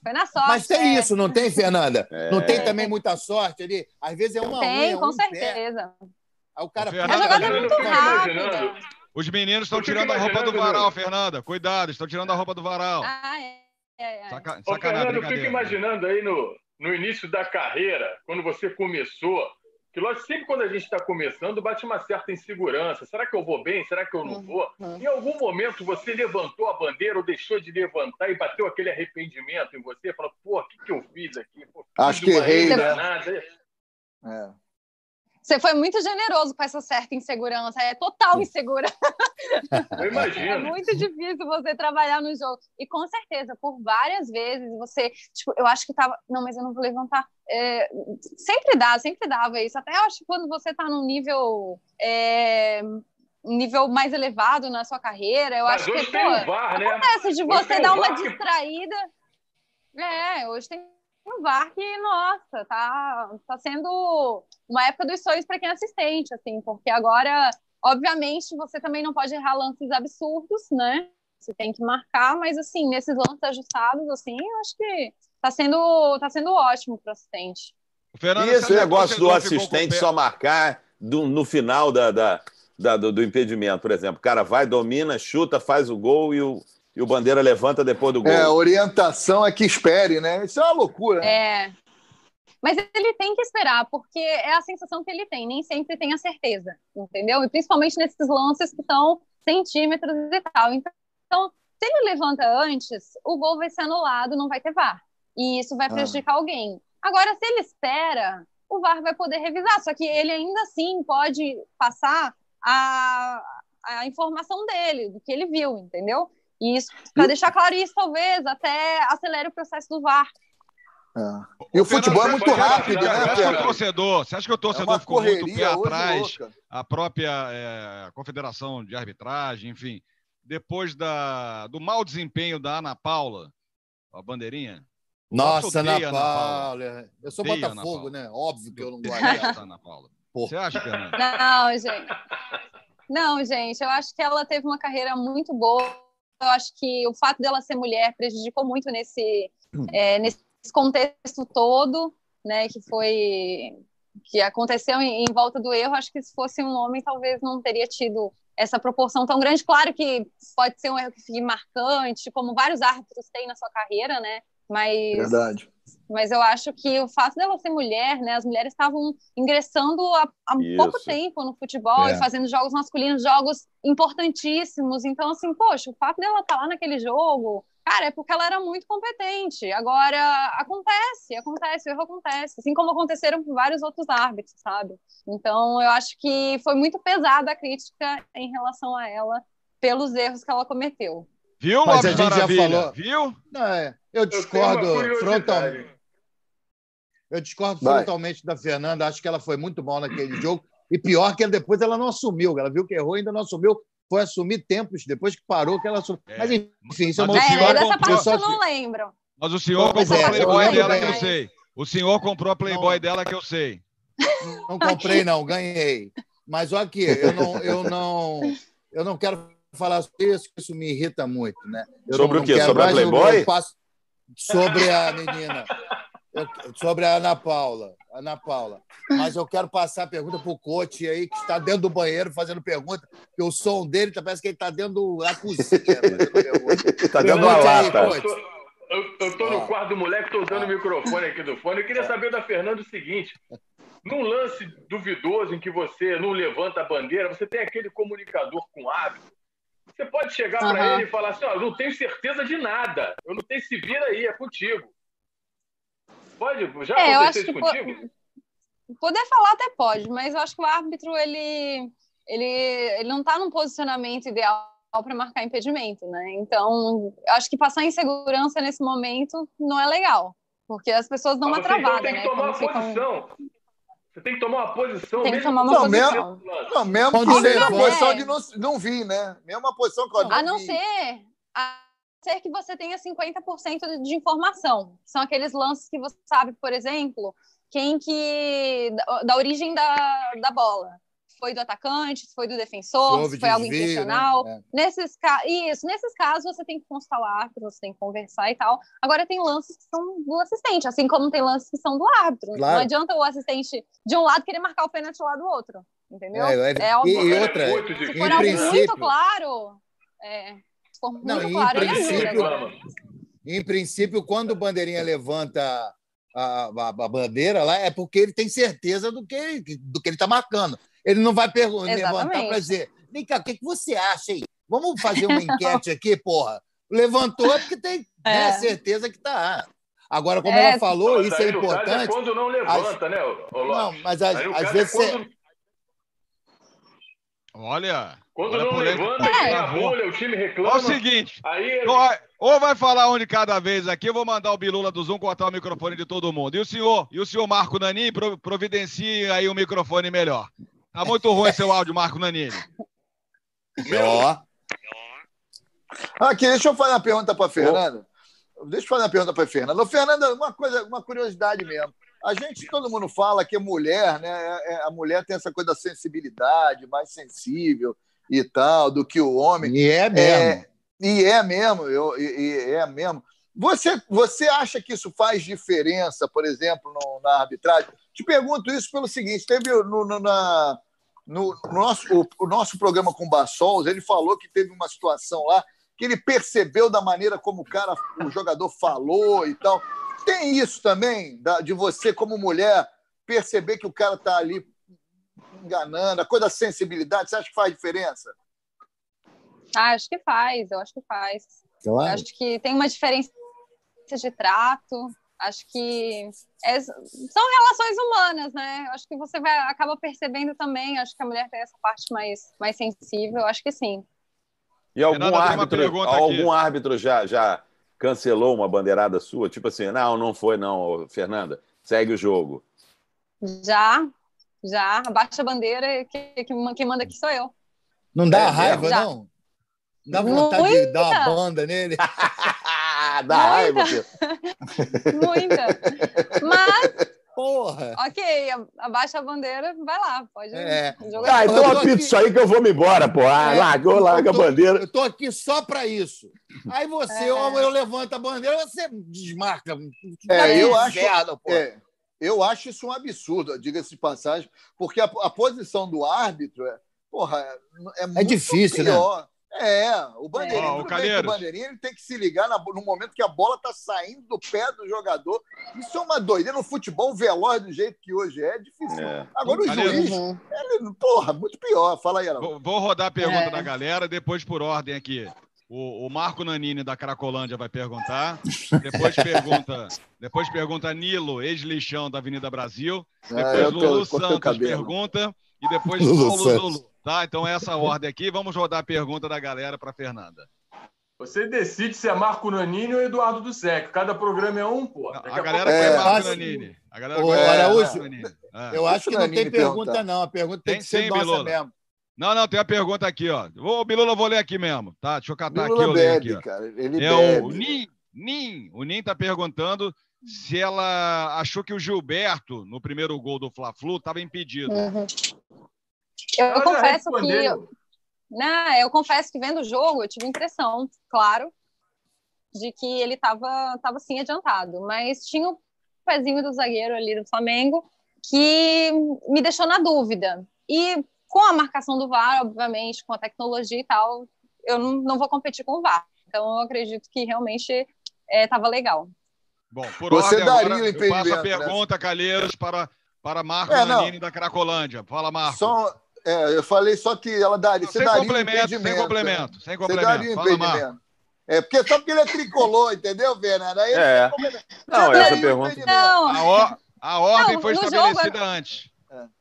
Foi na sorte. Mas tem é. isso, não tem, Fernanda? É. Não tem também muita sorte ali? Às vezes é uma Tem, unha, com um certeza. Pé. Aí o cara. A jogada é muito rápida. Os meninos estão tirando a roupa do varal, Fernanda. Cuidado, estão tirando a roupa do varal. Ah, é. é, é. Saca, Ô, Fernando, eu fico imaginando aí no, no início da carreira, quando você começou, que lógico, sempre quando a gente está começando, bate uma certa insegurança. Será que eu vou bem? Será que eu não vou? Uhum. Em algum momento você levantou a bandeira ou deixou de levantar e bateu aquele arrependimento em você? Falou, pô, o que, que eu fiz aqui? Pô, Acho que errei, né? É. Você foi muito generoso com essa certa insegurança, é total insegura. Eu imagino. É muito difícil você trabalhar no jogo. E com certeza, por várias vezes, você, tipo, eu acho que tava, não, mas eu não vou levantar. É, sempre dá, sempre dava isso. Até eu acho que quando você tá num nível. É, nível mais elevado na sua carreira, eu mas acho que pô, VAR, né? acontece de você dar uma distraída. É, hoje tem um VAR que, nossa, tá, tá sendo uma época dos sonhos para quem é assistente, assim, porque agora, obviamente, você também não pode errar lances absurdos, né? Você tem que marcar, mas assim, nesses lances ajustados, assim, eu acho que tá sendo, tá sendo ótimo para o assistente. Fernando, e esse negócio do assistente só marcar do, no final da, da, da do, do, impedimento, por exemplo. O cara vai, domina, chuta, faz o gol e o, e o Bandeira levanta depois do gol. É, a orientação é que espere, né? Isso é uma loucura. Né? É. Mas ele tem que esperar, porque é a sensação que ele tem, nem sempre tem a certeza, entendeu? E principalmente nesses lances que são centímetros e tal. Então, se ele levanta antes, o gol vai ser anulado, não vai ter VAR. E isso vai ah. prejudicar ah. alguém. Agora, se ele espera, o VAR vai poder revisar, só que ele ainda assim pode passar a, a informação dele, do que ele viu, entendeu? E isso, para deixar claro isso, talvez até acelere o processo do VAR. É. E o futebol é muito rápido, né? Você acha que o torcedor, você acha que o torcedor é ficou muito pé atrás? Louca. A própria é, confederação de arbitragem, enfim, depois da, do mau desempenho da Ana Paula, a bandeirinha. Nossa, Ana Paula. Ana Paula. Eu sou odeia Botafogo, né? Óbvio que eu não gosto da Ana Paula. Você acha, Fernanda? Não, gente. Não, gente, eu acho que ela teve uma carreira muito boa eu acho que o fato dela ser mulher prejudicou muito nesse, é, nesse contexto todo, né, que foi que aconteceu em, em, volta do erro. Acho que se fosse um homem, talvez não teria tido essa proporção tão grande. Claro que pode ser um erro que fique marcante, como vários árbitros têm na sua carreira, né? Mas Verdade. Mas eu acho que o fato dela ser mulher, né? As mulheres estavam ingressando há, há pouco tempo no futebol é. e fazendo jogos masculinos, jogos importantíssimos. Então, assim, poxa, o fato dela estar tá lá naquele jogo, cara, é porque ela era muito competente. Agora, acontece, acontece, o erro acontece. Assim como aconteceram com vários outros árbitros, sabe? Então, eu acho que foi muito pesada a crítica em relação a ela pelos erros que ela cometeu. Viu, Mas a gente Maravilha? já falou. Viu? Não, é, eu discordo frontalmente. Eu discordo Vai. frontalmente da Fernanda. Acho que ela foi muito mal naquele jogo. E pior que depois ela não assumiu. Ela viu que errou e ainda não assumiu. Foi assumir tempos depois que parou que ela assumiu. É. Mas enfim, isso é uma é, Dessa parte eu não lembro. Mas o senhor Mas comprou é, a Playboy dela bem. que eu sei. O senhor comprou a Playboy não, dela que eu sei. Não comprei, não, ganhei. Mas olha aqui, eu não, eu não, eu não quero falar sobre isso, isso me irrita muito, né? Eu sobre não, o quê? Sobre a Playboy? Sobre a menina. Eu, sobre a Ana Paula. Ana Paula. Mas eu quero passar a pergunta para o coach aí, que está dentro do banheiro fazendo pergunta, que o som dele tá, parece que ele está dentro da cozinha Está dentro da lata. eu estou no quarto do moleque, estou usando o microfone aqui do fone. Eu queria saber da Fernanda o seguinte: num lance duvidoso em que você não levanta a bandeira, você tem aquele comunicador com hábito você pode chegar uhum. para ele e falar assim: ó, não tenho certeza de nada. Eu não tenho se vira aí, é contigo. Pode? Já é, aconteceu isso contigo? Poder falar até pode, mas eu acho que o árbitro ele, ele, ele não está num posicionamento ideal para marcar impedimento, né? Então, eu acho que passar insegurança nesse momento não é legal, porque as pessoas dão uma travada, então tem né? que tomar posição. Você tem que tomar uma posição. Tem que tomar uma não, posição. Mesmo, não, mesmo que seja a posição de não, não vir, né? Mesmo a posição que eu A não ser... A ser que você tenha 50% de informação. São aqueles lances que você sabe, por exemplo, quem que... Da, da origem da, da bola foi do atacante, foi do defensor, se foi algo né? intencional. Né? É. Nesses Isso, nesses casos você tem que constar o árbitro, você tem que conversar e tal. Agora tem lances que são do assistente, assim como tem lances que são do árbitro. Claro. Não adianta o assistente de um lado querer marcar o pênalti lá do outro. Entendeu? É, é, é óbvio. E, outra, se for algo muito claro, é, for muito Não, claro, em princípio, em princípio, quando o Bandeirinha levanta a, a, a, bandeira lá, é porque ele tem certeza do que, do que ele está marcando. Ele não vai levantar para dizer, vem cá, o que, que você acha aí? Vamos fazer uma enquete aqui, porra. Levantou é porque tem né, é. né, certeza que está. Agora, como é, ela falou, isso é, é importante. É quando não levanta, as... né? Não, mas às, às vezes. É quando... Você... Olha. Quando olha não levanta, é. a bolha, o time reclama. Olha o seguinte. Aí Ou vai falar um de cada vez aqui, eu vou mandar o Bilula do Zoom cortar o microfone de todo mundo. E o senhor? E o senhor Marco Nani providencie aí o um microfone melhor. Tá muito ruim seu áudio, Marco Nanini. Ó. Aqui, deixa eu fazer uma pergunta para Fernanda. Deixa eu fazer uma pergunta para Fernanda. Fernanda, uma coisa, uma curiosidade mesmo. A gente, todo mundo fala que a mulher, né? É, é, a mulher tem essa coisa da sensibilidade, mais sensível e tal, do que o homem. E é mesmo. É, e é mesmo, eu, e, e é mesmo. Você, você acha que isso faz diferença, por exemplo, no, na arbitragem? Te pergunto isso pelo seguinte: teve no, no, na, no, nosso, o, o, nosso programa com o Bassols, ele falou que teve uma situação lá que ele percebeu da maneira como o cara, o jogador falou e tal. Tem isso também, da, de você, como mulher, perceber que o cara está ali enganando, a coisa da sensibilidade, você acha que faz diferença? Ah, acho que faz, eu acho que faz. Claro. Eu acho que tem uma diferença de trato, acho que é, são relações humanas, né? Acho que você vai acaba percebendo também. Acho que a mulher tem essa parte mais, mais sensível. Acho que sim. E algum Renata, árbitro, algum árbitro já, já cancelou uma bandeirada sua? Tipo assim, não, não foi não, Fernanda. Segue o jogo. Já, já. Abaixa a bandeira, que, que, quem manda aqui sou eu. Não dá é, raiva, já. não? Dá vontade Muita. de dar uma banda nele? dá raiva. Muita. Mas. Porra! Ok, abaixa a bandeira, vai lá, pode. É. Ah, então apita isso aí que eu vou me embora, pô. Ah, é. largou, larga a bandeira. Eu tô aqui só para isso. Aí você, é. eu, eu levanto a bandeira, você desmarca. É, eu acho. É, eu acho isso um absurdo, diga-se de passagem, porque a, a, posição do árbitro é, porra, é, é, é difícil, né? pior. né? É, o bandeirinha, oh, o, o bandeirinha ele tem que se ligar na, no momento que a bola está saindo do pé do jogador. Isso é uma doideira. No futebol veloz do jeito que hoje é, é difícil. É. Agora o juiz, uhum. ele, porra, muito pior. Fala aí, Vou, vou rodar a pergunta é. da galera, depois por ordem aqui. O, o, Marco Nanini da Cracolândia vai perguntar. Depois pergunta, depois pergunta Nilo, ex-lixão da Avenida Brasil. Ah, depois ah, Lulu Santos pergunta e depois Paulo Zulu. Tá? Então, essa é ordem aqui. Vamos rodar a pergunta da galera para Fernanda. Você decide se é Marco Nanini ou Eduardo do Sec. Cada programa é um, pô. Daqui a, galera quer é, Marco Nanini. A galera Ô, é, Araújo, é. eu acho que não tem pergunta, não. A pergunta tem, tem que ser sim, nossa mesmo. Não, não, tem a pergunta aqui, ó. Ô, Bilula, eu vou ler aqui mesmo, tá? Deixa eu catar Bilula aqui, eu bebe, aqui. Cara, ele é bebe. o Nin, Nin. O Nin tá perguntando se ela achou que o Gilberto, no primeiro gol do Fla-Flu, estava impedido. Uhum. Eu, eu confesso que. Eu, né, eu confesso que vendo o jogo, eu tive impressão, claro, de que ele estava tava sim adiantado. Mas tinha o pezinho do zagueiro ali do Flamengo que me deixou na dúvida. E com a marcação do VAR, obviamente, com a tecnologia e tal, eu não, não vou competir com o VAR. Então, eu acredito que realmente estava é, legal. Bom, por Você ordem, daria agora, o impedimento, eu passo a né? pergunta, né? Calheiros, para, para Marco é, Nanini da Cracolândia. Fala, Marco. Só, é, eu falei só que ela daria. Não, você sem daria complemento, sem né? complemento, sem complemento. Você daria um impedimento. É porque só porque ele é tricolor, entendeu, Fernando? Aí é. Não, essa pergunta. Não. A, or... a ordem não, foi estabelecida jogo... antes.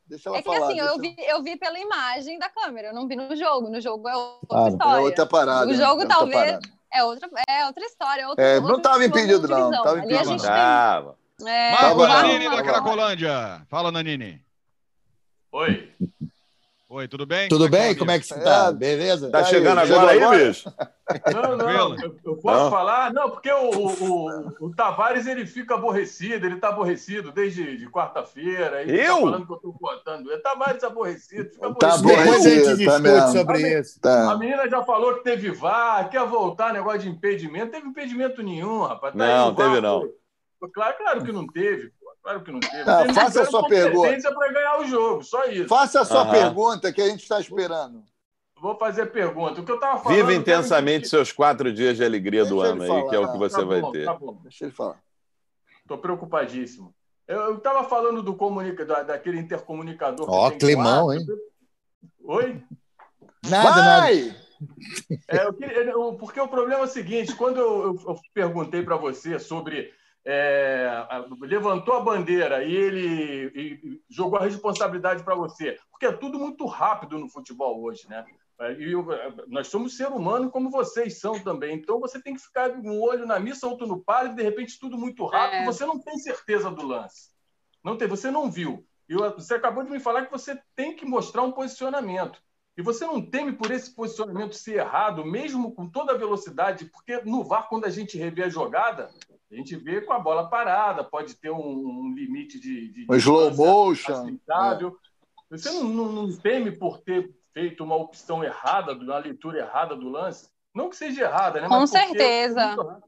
É, deixa ela é que falar, assim, eu, vi, eu vi pela imagem da câmera, eu não vi no jogo. No jogo é outra ah, história. É outra parada. O jogo, talvez, é outra, é outra história. Outro, é, não estava impedido, não. Tava impedido. Ali a gente É, Marco Nanini da Cracolândia. Fala, Nanini. Oi. Oi, tudo bem? Tudo Como é bem? Como é que você está? É, Beleza? Tá chegando aí, agora aí, bicho? Não, não, eu, eu posso não. falar? Não, porque o, o, o, Tavares ele fica aborrecido, ele está aborrecido desde de quarta-feira. Eu? Tá falando que eu estou botando. O Tavares aborrecido, fica tá aborrecido. Depois a gente discute tá sobre a, isso. Tá. A menina já falou que teve VAR, quer voltar, negócio de impedimento. Não teve impedimento nenhum, rapaz. Tá não, teve não. Claro, claro que não teve. Claro que não teve. Ah, faça a sua pergunta. para ganhar o jogo, só isso. Faça a sua uhum. pergunta que a gente está esperando. Vou fazer pergunta. O que eu estava falando. Viva intensamente seus quatro dias de alegria Deixa do ano aí, que é o que você tá vai bom, ter. Tá bom. Deixa ele falar. Estou preocupadíssimo. Eu estava falando do comunica, da, daquele intercomunicador. Ó, oh, climão, hein? Oi? Nada, vai! nada. É, eu queria, eu, porque o problema é o seguinte: quando eu, eu, eu perguntei para você sobre é, levantou a bandeira e ele e jogou a responsabilidade para você, porque é tudo muito rápido no futebol hoje, né? É, e nós somos ser humano como vocês são também, então você tem que ficar um olho na missa, outro no padre, e de repente tudo muito rápido, é. você não tem certeza do lance, não tem, você não viu. E você acabou de me falar que você tem que mostrar um posicionamento. E você não teme por esse posicionamento ser errado, mesmo com toda a velocidade, porque no VAR, quando a gente revê a jogada, a gente vê com a bola parada, pode ter um, um limite de. de um slow motion. É. Você não, não, não, teme por ter feito uma opção errada, uma leitura errada do lance? Não que seja errada, né? Com Mas certeza. Porque...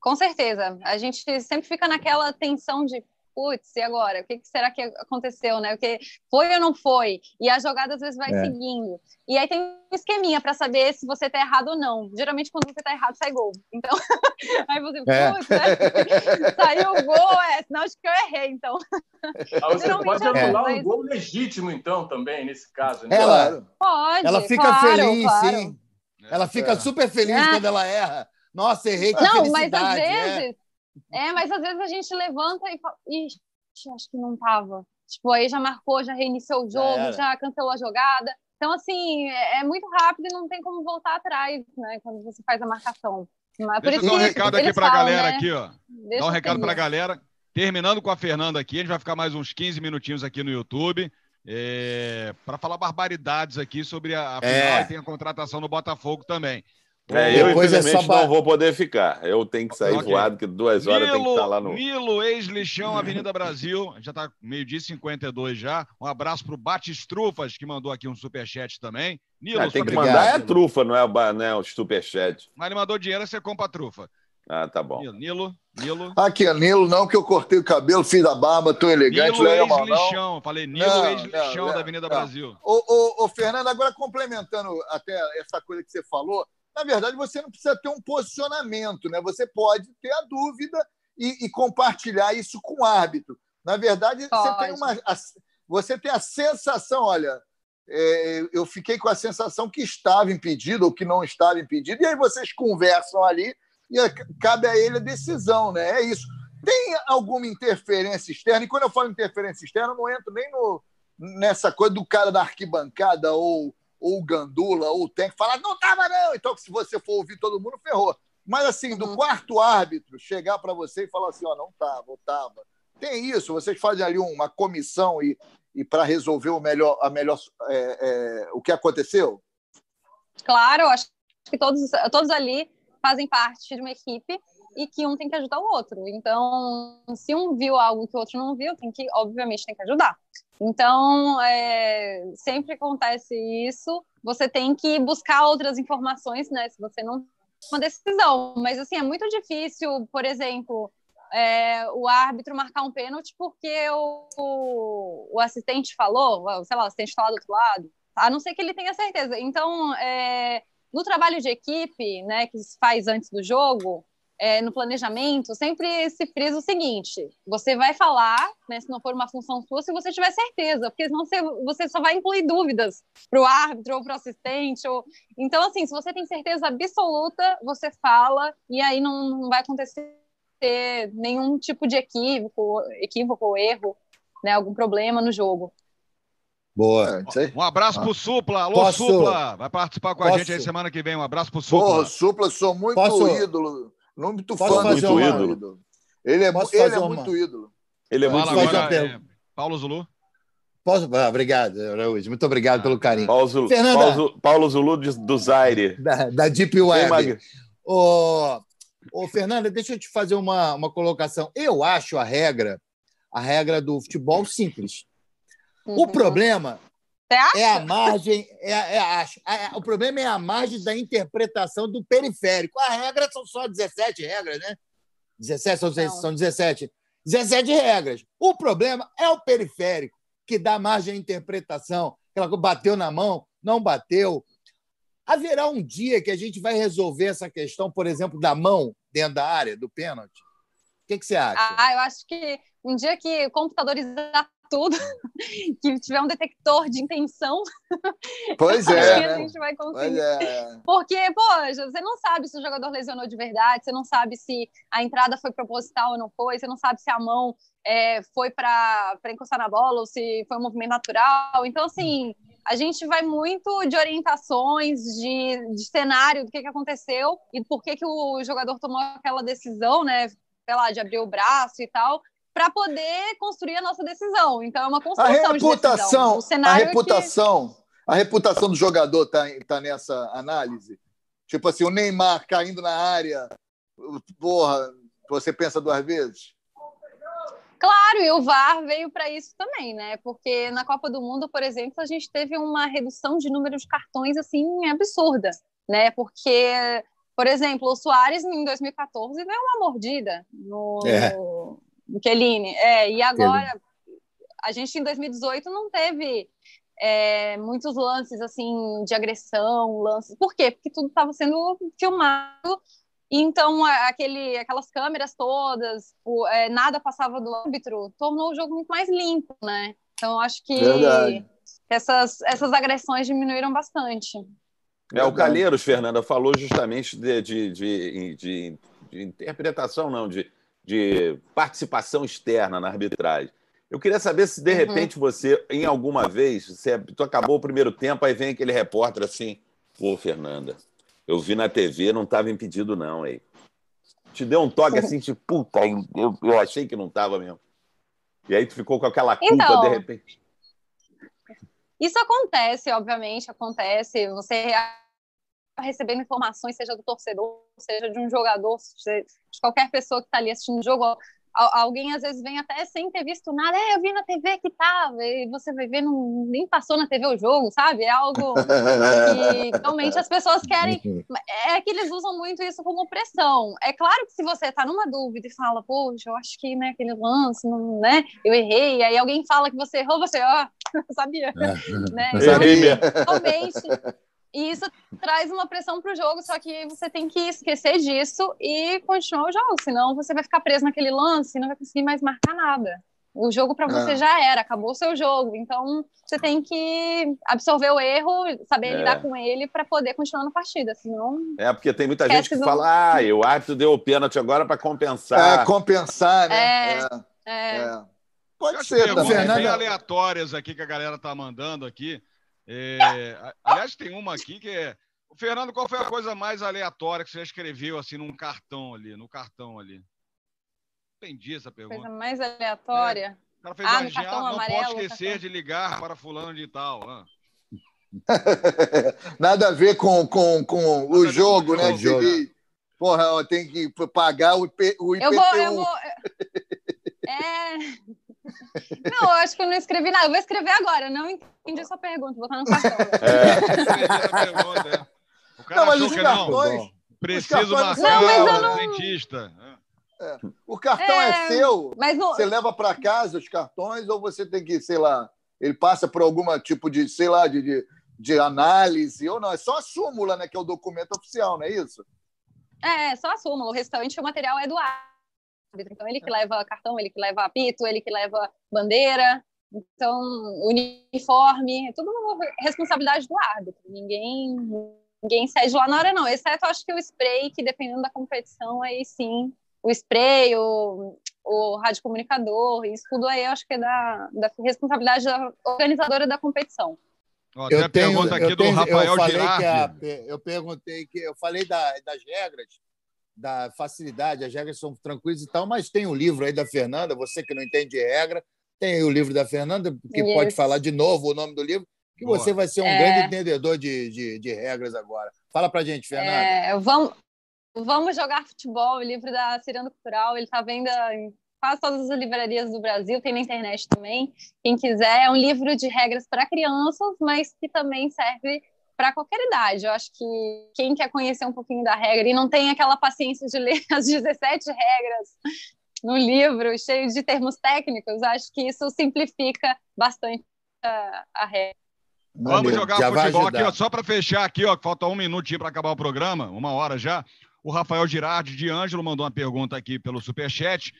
Com certeza. A gente sempre fica naquela tensão de putz, e agora? O que, será que aconteceu, né? O que foi ou não foi? E a jogada às vezes vai é. seguindo. E aí tem um esqueminha para saber se você tá errado ou não. Geralmente quando você tá errado sai gol. Então, aí você, é. putz, né? saiu o gol, é sinal de que eu errei, então. Ah, você pode é anular um gol legítimo então também nesse caso, né? Ela pode. Ela fica claro, feliz, claro. sim. Ela fica é. super feliz é. quando ela erra. Nossa, errei com Não, mas às é. vezes é, mas às vezes a gente levanta e fala, ixi, acho que não tava. Tipo, aí já marcou, já reiniciou o jogo, já cancelou a jogada. Então, assim, é, é muito rápido e não tem como voltar atrás, né? Quando você faz a marcação. Mas, Deixa eu dar um recado aqui para a galera né? aqui, ó. Deixa Dá um recado para a galera. Terminando com a Fernanda aqui, a gente vai ficar mais uns 15 minutinhos aqui no YouTube. É, para falar barbaridades aqui sobre a, a final é. e tem a contratação no Botafogo também. É, eu, infelizmente, é só... não vou poder ficar. Eu tenho que sair okay. voado, que duas horas Milo, tem que estar lá no. Milo, ex-lixão, Avenida Brasil. Já está meio-dia 52 já. Um abraço para o Batistrufas, que mandou aqui um superchat também. Nilo, ah, tem que mandar é trufa, não é o, não é o superchat. Mas ele mandou dinheiro, você compra a trufa. Ah, tá bom. Nilo, Nilo. Aqui, é Nilo, não, que eu cortei o cabelo, fiz a barba, tô elegante. Nilo ex-lixão. Falei Nilo ex-lixão da Avenida não. Brasil. Ô, ô, ô, Fernando, agora complementando até essa coisa que você falou, na verdade, você não precisa ter um posicionamento, né? Você pode ter a dúvida e, e compartilhar isso com o árbitro. Na verdade, você tem, uma, a, você tem a sensação, olha, é, eu fiquei com a sensação que estava impedido ou que não estava impedido, e aí vocês conversam ali e cabe a ele a decisão, né? É isso. Tem alguma interferência externa? E quando eu falo interferência externa, eu não entro nem no, nessa coisa do cara da arquibancada ou ou o Gandula, ou Tank, falar, não tava não. Então, se você for ouvir todo mundo, ferrou. Mas, assim, do uhum. quarto árbitro chegar para você e falar assim, ó, não tava, ou tava. Tem isso, vocês fazem ali uma comissão e, e para resolver o melhor, a melhor, é, é, o que aconteceu? Claro, acho que todos, todos ali fazem parte de uma equipe e que um tem que ajudar o outro. Então, se um viu algo que o outro não viu, tem que, obviamente, tem que ajudar. Então, é, sempre acontece isso. Você tem que buscar outras informações, né? Se você não uma decisão, mas assim é muito difícil, por exemplo, é, o árbitro marcar um pênalti porque o, o, o, assistente falou, sei lá, o assistente está lá do outro lado, a não ser que ele tenha certeza. Então, é, no trabalho de equipe, né, que se faz antes do jogo, é, no planejamento, sempre se frisa o seguinte: você vai falar, né, se não for uma função sua, se você tiver certeza, porque senão você, você só vai incluir dúvidas para o árbitro ou para o assistente. Ou... Então, assim, se você tem certeza absoluta, você fala e aí não, não vai acontecer nenhum tipo de equívoco, equívoco ou erro, né, algum problema no jogo. Boa. Um abraço pro Supla. Alô, Posso... Supla. Vai participar com Posso... a gente aí semana que vem. Um abraço pro Supla. Porra, Supla, sou muito Posso... ídolo muito Posso fã muito ídolo. Ele é, ele é muito ídolo. Ele é muito agora, é, Paulo Zulu. Posso... Ah, obrigado, Araújo. Muito obrigado pelo carinho. Paulo, Fernanda... Paulo, Paulo Zulu do Zaire. Da, da Deep Web. Ô, ô, Fernanda, deixa eu te fazer uma, uma colocação. Eu acho a regra, a regra do futebol simples. Uhum. O problema é a margem. É, é, acho, é, o problema é a margem da interpretação do periférico. A regra são só 17 regras, né? 17 são, são 17. 17 regras. O problema é o periférico, que dá margem à interpretação. Aquela coisa bateu na mão, não bateu. Haverá um dia que a gente vai resolver essa questão, por exemplo, da mão dentro da área, do pênalti? O que, que você acha? Ah, eu acho que um dia que computadorizar tudo, que tiver um detector de intenção. Pois é. Acho que a gente vai conseguir. É. Porque, pô, você não sabe se o jogador lesionou de verdade, você não sabe se a entrada foi proposital ou não foi, você não sabe se a mão é, foi para encostar na bola ou se foi um movimento natural. Então, assim, a gente vai muito de orientações, de, de cenário, do que, que aconteceu e por que, que o jogador tomou aquela decisão, né? Sei lá, de abrir o braço e tal para poder construir a nossa decisão. Então é uma construção a reputação, de decisão. a reputação, que... a reputação do jogador está tá nessa análise. Tipo assim, o Neymar caindo na área, porra, você pensa duas vezes? Claro, e o VAR veio para isso também, né? Porque na Copa do Mundo, por exemplo, a gente teve uma redução de número de cartões assim absurda, né? Porque, por exemplo, o Soares em 2014 deu uma mordida no, é. Kelly, é, e agora a gente em 2018 não teve é, muitos lances assim de agressão, lances. Por quê? Porque tudo estava sendo filmado. Então, aquele, aquelas câmeras todas, o, é, nada passava do árbitro, tornou o jogo muito mais limpo, né? Então, acho que essas, essas agressões diminuíram bastante. É, o Calheiros, Fernanda, falou justamente de, de, de, de, de interpretação, não, de de participação externa na arbitragem. Eu queria saber se, de uhum. repente, você, em alguma vez, você tu acabou o primeiro tempo, aí vem aquele repórter assim, pô, Fernanda, eu vi na TV, não estava impedido, não, aí. Te deu um toque assim, tipo, puta, eu, eu achei que não estava mesmo. E aí tu ficou com aquela culpa, então, de repente. Isso acontece, obviamente, acontece. Você recebendo informações, seja do torcedor, seja de um jogador, de qualquer pessoa que está ali assistindo o jogo. Alguém às vezes vem até sem ter visto nada, é, eu vi na TV que tava, e você vai ver, não, nem passou na TV o jogo, sabe? É algo que realmente as pessoas querem. É que eles usam muito isso como pressão. É claro que se você está numa dúvida e fala, poxa, eu acho que né, aquele lance, não, né, eu errei, aí alguém fala que você errou, você, ó, oh, sabia. É. né? Então, realmente e isso traz uma pressão para o jogo, só que você tem que esquecer disso e continuar o jogo, senão você vai ficar preso naquele lance e não vai conseguir mais marcar nada. O jogo para você é. já era, acabou o seu jogo. Então você tem que absorver o erro, saber é. lidar com ele para poder continuar na partida. Senão. É, porque tem muita gente que do... fala: ah, o árbitro deu o pênalti agora para compensar. É, compensar, né? É. é. é. Pode ser, tá? Fernanda... aleatórias aqui que a galera tá mandando aqui. É, aliás, tem uma aqui que é. O Fernando, qual foi a coisa mais aleatória que você escreveu assim num cartão ali, no cartão ali? Entendi essa pergunta. Coisa mais aleatória. É. O cara fez ah, uma cartão não amarelo, pode esquecer cartão. de ligar para fulano de tal. Ah. Nada a ver com, com, com o jogo, né? O jogo. Porra, tem que pagar o, IP, o IPTU. Eu vou, eu vou... É... Não, eu acho que eu não escrevi nada. Eu vou escrever agora. Não entendi a sua pergunta. Vou botar no cartão. É. é. O cara não, mas os cartões, não. Preciso marcar não, mas eu não... dentista. É. O cartão é, é seu. Mas não... Você leva para casa os cartões ou você tem que, sei lá, ele passa por algum tipo de, sei lá, de, de, de análise ou não? É só a súmula, né? Que é o documento oficial, não é isso? É, só a súmula. O restante, o material é do ar. Então, ele que leva cartão, ele que leva apito, ele que leva bandeira. Então, uniforme, é tudo uma responsabilidade do árbitro. Ninguém, ninguém cede lá na hora, não. Exceto, acho que o spray, que dependendo da competição, aí sim, o spray, o, o radiocomunicador, isso tudo aí acho que é da, da responsabilidade da organizadora da competição. Ó, eu tenho, pergunta aqui eu do tenho, Rafael eu falei que a, Eu perguntei que eu falei da, das regras da facilidade, as regras são tranquilas e tal, mas tem um livro aí da Fernanda, você que não entende regra, tem o livro da Fernanda, que Isso. pode falar de novo o nome do livro, que Boa. você vai ser um é... grande entendedor de, de, de, regras agora. Fala para gente, Fernanda. É, vamos, vamos jogar futebol, o livro da Ciranda Cultural, ele está vendo em quase todas as livrarias do Brasil, tem na internet também. Quem quiser, é um livro de regras para crianças, mas que também serve para qualquer idade. Eu acho que quem quer conhecer um pouquinho da regra e não tem aquela paciência de ler as 17 regras no livro, cheio de termos técnicos, acho que isso simplifica bastante a, a regra. Vamos jogar já futebol aqui, ó, só para fechar aqui, ó, falta um minutinho para acabar o programa, uma hora já. O Rafael Girardi de Ângelo mandou uma pergunta aqui pelo Superchat.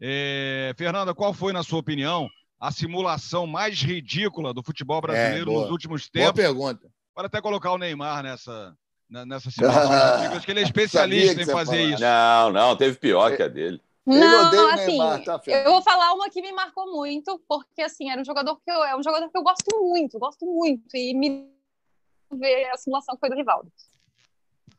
É, Fernanda, qual foi, na sua opinião, a simulação mais ridícula do futebol brasileiro é, nos últimos tempos? Boa pergunta. Pode até colocar o Neymar nessa, nessa simulação. Acho que ele é especialista em fazer isso. Não, não, teve pior que a dele. Não, assim, Neymar, tá, eu vou falar uma que me marcou muito, porque assim, era um jogador que eu, é um jogador que eu gosto muito, gosto muito, e me ver a simulação foi do Rivaldo.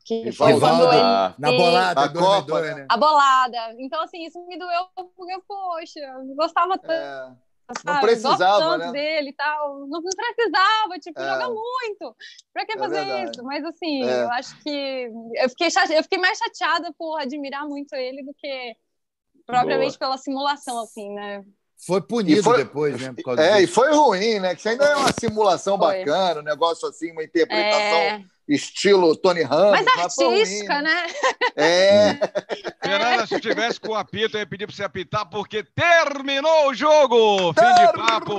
Que foi quando ele, na bolada, a Copa, né? A bolada. Então, assim, isso me doeu porque, poxa, eu gostava tanto. É. Não precisava, né? dele e tal. Não precisava, tipo, é. joga muito. Pra que é fazer verdade. isso? Mas assim, é. eu acho que eu fiquei, chate... eu fiquei mais chateada por admirar muito ele do que propriamente Boa. pela simulação, assim, né? Foi punido foi, depois, né? é, disso. e foi ruim, né? Que ainda é uma simulação foi. bacana, um negócio assim, uma interpretação é... estilo Tony Ramos. Mais artística, né? É. Fernanda, se tivesse com o apito, eu ia pedir para você apitar, porque terminou o jogo! Fim de papo!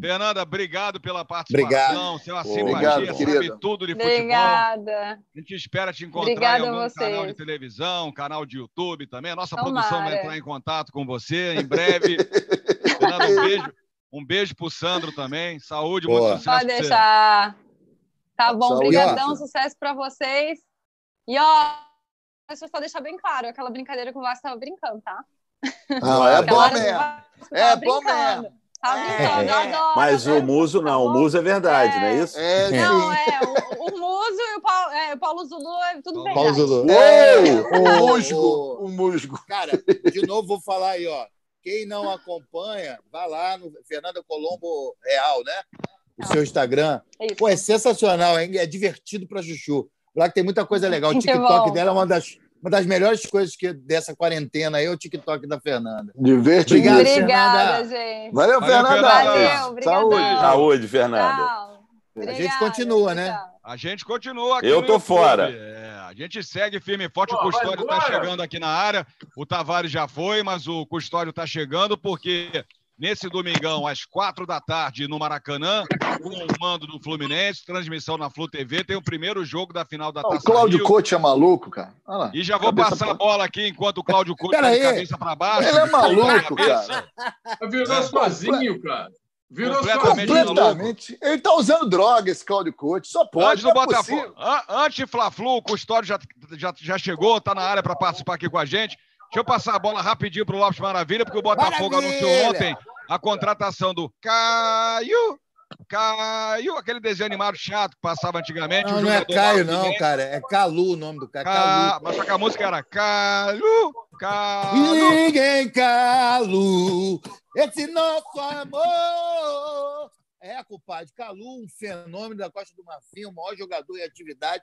Fernanda, obrigado pela participação. Obrigado. Seu obrigado, sabe tudo de futebol. Obrigada. A gente espera te encontrar Obrigada em algum canal de televisão, canal de YouTube também. A nossa Tomara. produção vai entrar em contato com você em breve. Fernanda, um beijo. Um beijo pro Sandro também. Saúde, Boa. muito sucesso. Pode deixar. Tá bom, obrigadão, sucesso para vocês. E ó, deixa eu só deixar bem claro, aquela brincadeira que o Vasco estava brincando, tá? Não, é bom mesmo. É bom mesmo. Tá brincando, é, adoro. Mas o Muso não, o Muso é verdade, é, não é isso? É, não, é. O, o Muso e o Paulo, é, o Paulo Zulu é tudo verdade. Paulo Zulu. É, o musgo, o musgo. Cara, de novo vou falar aí, ó. Quem não acompanha, vá lá no Fernanda Colombo Real, né? O seu Instagram. É Pô, é sensacional, hein? É divertido pra chuchu. Lá que tem muita coisa legal. O TikTok dela é uma das uma das melhores coisas que dessa quarentena aí é o TikTok da Fernanda. Divertido. Obrigado, Obrigada, gente. Valeu, Fernanda. Valeu, Saúde. Saúde, Fernanda. a gente continua, né? A gente continua aqui. Eu tô fora. É, a gente segue firme e forte. Pô, o Custódio está chegando aqui na área. O Tavares já foi, mas o Custódio está chegando porque nesse domingão, às quatro da tarde, no Maracanã, com o mando do Fluminense, transmissão na Flu TV, tem o primeiro jogo da final da Taça O Cláudio Rio. Coach é maluco, cara. Lá, e já vou passar pra... a bola aqui enquanto o Cláudio Coach tá de cabeça para baixo. Ele é maluco, cara. Virou é, sozinho, cara. Virou completamente, completamente. Ele tá usando droga, esse Cláudio Coach. Só pode. Antes do é Botafogo. Antes Fla-Flu, o Custódio já, já, já chegou, tá na área para participar aqui com a gente. Deixa eu passar a bola rapidinho pro Lopes Maravilha, porque o Botafogo Maravilha. anunciou ontem a contratação do Caio. Caio, aquele desenho animado chato que passava antigamente. Não, não é Caio, não, cara. É Calu o nome do cara. Ca... Mas só que a música era Calu, Calu. Ninguém Calu, esse nosso amor. É, compadre, Calu, um fenômeno da Costa do Marfim, o maior jogador em atividade,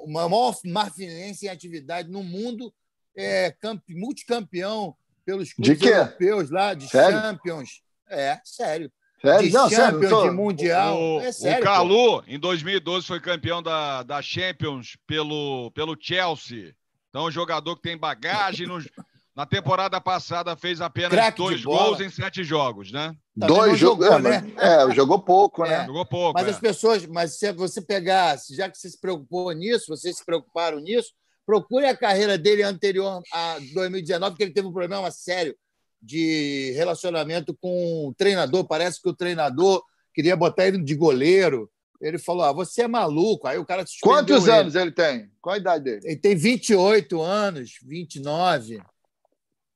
o maior marfinense em atividade no mundo, é, multicampeão pelos clubes de europeus lá, de sério? Champions. É, sério. Sério? De Não, Champions, sério, tô... de Mundial. O, é sério, o Calu, pô. em 2012, foi campeão da, da Champions pelo, pelo Chelsea. Então, um jogador que tem bagagem. No, na temporada passada, fez apenas Crack dois gols em sete jogos, né? Também dois jogos, é, né? É, jogou pouco, né? É. Jogou pouco. Mas é. as pessoas, mas se você pegar, já que você se preocupou nisso, vocês se preocuparam nisso, Procure a carreira dele anterior a 2019, que ele teve um problema sério de relacionamento com o treinador. Parece que o treinador queria botar ele de goleiro. Ele falou: ah, você é maluco. Aí o cara Quantos ele. anos ele tem? Qual a idade dele? Ele tem 28 anos, 29.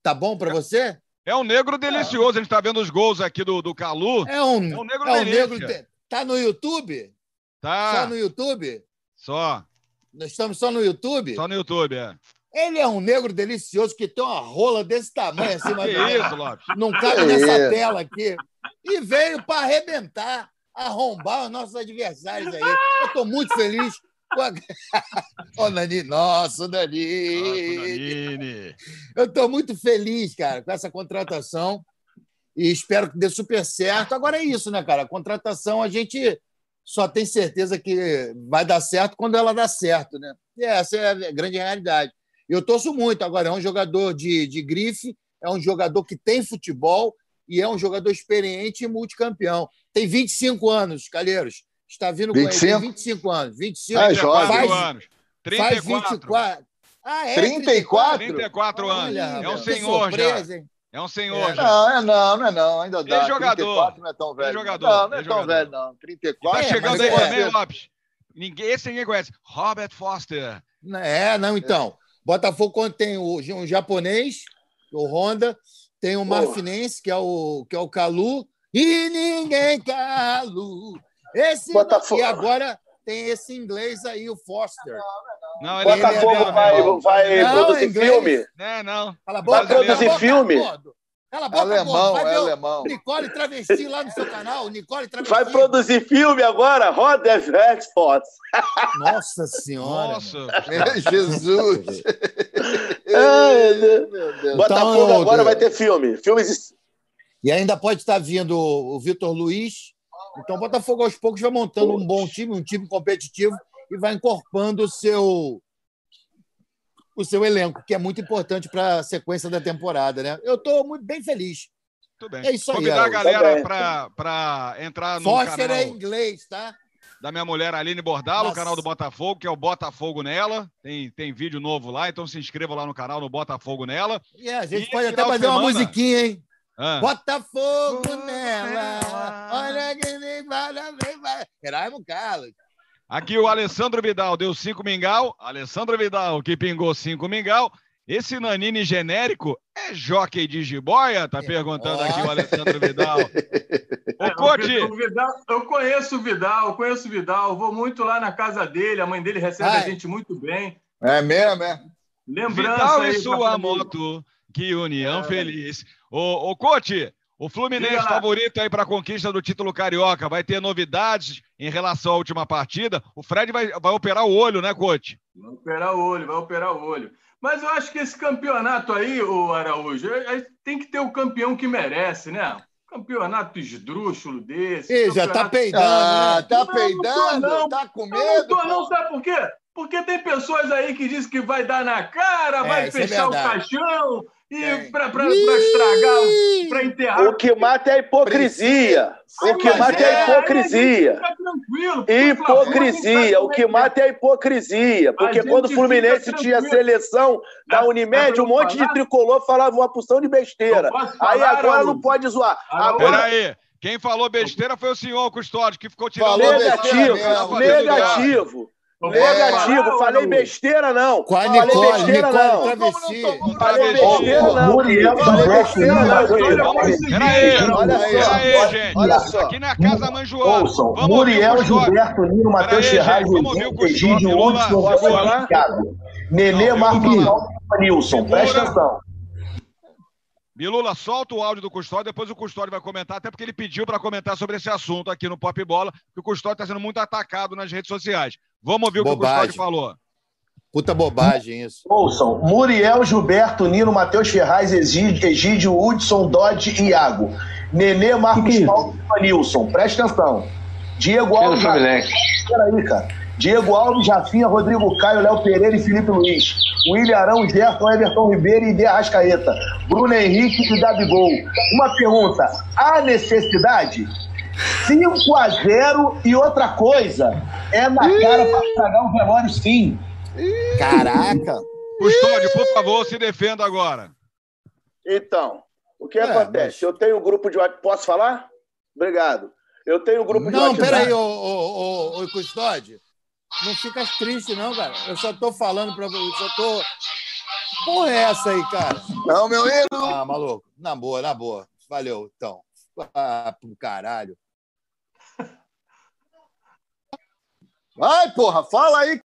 Tá bom para você? É um negro delicioso. A gente está vendo os gols aqui do, do Calu. É um, é um negro é um negro Tá no YouTube? Tá. Só no YouTube? Só. Nós estamos só no YouTube? Só no YouTube, é. Ele é um negro delicioso que tem uma rola desse tamanho assim, mas que isso, Lopes? não cabe nessa tela aqui. E veio para arrebentar, arrombar os nossos adversários aí. Eu estou muito feliz. Ô, oh, Nani, nossa, Nani. Nossa, Nanine. Eu estou muito feliz, cara, com essa contratação e espero que dê super certo. Agora é isso, né, cara? A contratação a gente só tem certeza que vai dar certo quando ela dá certo, né? E essa é a grande realidade. Eu torço muito. Agora, é um jogador de, de grife, é um jogador que tem futebol e é um jogador experiente e multicampeão. Tem 25 anos, Calheiros. Está vindo 25? com ele. Tem 25 anos. 25 ah, jovem. Faz, anos. 34. Faz 24. Ah, é? 34? 34 anos. Olha, é um senhor surpresa, já. Hein? É um senhor é. Não, é não, não é não. Ainda dá. É jogador. 34 não é tão velho. É jogador. Não, não é, é tão velho, não. 34. E tá chegando aí também, Lopes. Ninguém, esse ninguém conhece. Robert Foster. É, não, então. Botafogo tem o, um japonês, o Honda, tem o Marfinense, que é o, que é o Calu, e ninguém Calu. Esse Botafogo. E agora tem esse inglês aí, o Foster. Não, ele Botafogo é vai, vai não, produzir inglês. filme? Não, não. Fala, vai produzir filme? Cala a boca, alemão, vai é alemão. Nicole Travesti lá no seu canal, Nicole Travesti. Vai produzir filme agora? Roda Exports. Nossa Senhora. Nossa. Meu Jesus. Ai, meu Deus. Botafogo então, agora vai ter filme. Filmes... E ainda pode estar vindo o Vitor Luiz. Então, o Botafogo aos poucos vai montando um bom time, um time competitivo e vai incorporando o seu o seu elenco, que é muito importante para a sequência da temporada, né? Eu estou muito bem feliz. Tudo bem. É isso Convidar aí. Convidar a galera para entrar no Foster canal... é inglês, tá? Da minha mulher Aline Bordalo, Nossa. o canal do Botafogo, que é o Botafogo Nela. Tem, tem vídeo novo lá, então se inscreva lá no canal no Botafogo Nela. E yeah, a gente e pode até fazer semana... uma musiquinha, hein? Ah. Botafogo nela, olha que nem vai, vai. Erasmo Carlos. Aqui o Alessandro Vidal deu cinco mingau. Alessandro Vidal que pingou cinco mingau. Esse Nanini genérico é jockey de jiboia? Tá perguntando aqui o Alessandro Vidal. Ô, é, Cote! O Vidal, eu conheço o Vidal, conheço o Vidal. Vou muito lá na casa dele. A mãe dele recebe Ai. a gente muito bem. É mesmo, é? Lembrança Vidal e sua moto, que união é. feliz. Ô, ô Cote, o Fluminense favorito aí para a conquista do título carioca. Vai ter novidades em relação à última partida. O Fred vai, vai operar o olho, né, Coach? Vai operar o olho, vai operar o olho. Mas eu acho que esse campeonato aí, o Araújo, tem que ter o campeão que merece, né? Campeonato esdrúxulo desse. Ih, já tá peidando. Ah, né? Tá não, peidando? Não, tá com medo? Não, tô, não, sabe por quê? Porque tem pessoas aí que dizem que vai dar na cara, é, vai é fechar é o caixão e para estragar, para enterrar. O que mata é a hipocrisia. o que mata é, a hipocrisia. hipocrisia. O que mata é a hipocrisia. Porque quando o Fluminense tinha seleção da Unimed, um monte de tricolor falava uma porção de besteira. Aí agora não pode zoar. Agora... Peraí. Quem falou besteira foi o senhor Custódio, que ficou tirando... Falou negativo, negativo. Negativo, falei besteira não. Com a Nicole, falei besteira Nicole não. Travesti. Falei besteira não. Muriel, falei besteira não. Peraí, olha aí, gente. Olha só. Aqui na casa Mãe Joana. Ouçam, Muriel, Gilberto, Nino, Matheus Ferraz, Egídio, Hudson, Thiago. Nenê, Marcos Nilson. Presta atenção. Bilula, solta o áudio do Custódio, depois o Custódio vai comentar, até porque ele pediu para comentar sobre esse assunto aqui no Pop Bola, que o Custódio está sendo muito atacado nas redes sociais. Vamos ouvir bobagem. o que o Custódio falou. Puta bobagem isso. Ouçam, Muriel, Gilberto, Nino, Matheus Ferraz, Egídio, Hudson, Dodge e Iago. Nenê, Marcos Paulo e Nilson. Presta atenção. Diego Alves. Peraí, cara. Diego Alves, Jafinha, Rodrigo Caio, Léo Pereira e Felipe Luiz. William Arão, Gerson, Everton Ribeiro e De Arrascaeta. Bruno Henrique e Gabigol. Uma pergunta: há necessidade? 5 a 0 e outra coisa, é na cara para estragar um velório sim. Caraca! Custódio, por favor, se defenda agora. Então, o que é, acontece? Mas... Eu tenho um grupo de WhatsApp. Posso falar? Obrigado. Eu tenho um grupo de WhatsApp. Não, peraí, ô, ô, ô, ô, Custódio. Não fica triste, não, cara. Eu só tô falando pra você. Só tô. Porra, é essa aí, cara? Não, meu erro. Ah, maluco. Na boa, na boa. Valeu, então. Ah, pro caralho. Vai, porra, fala aí.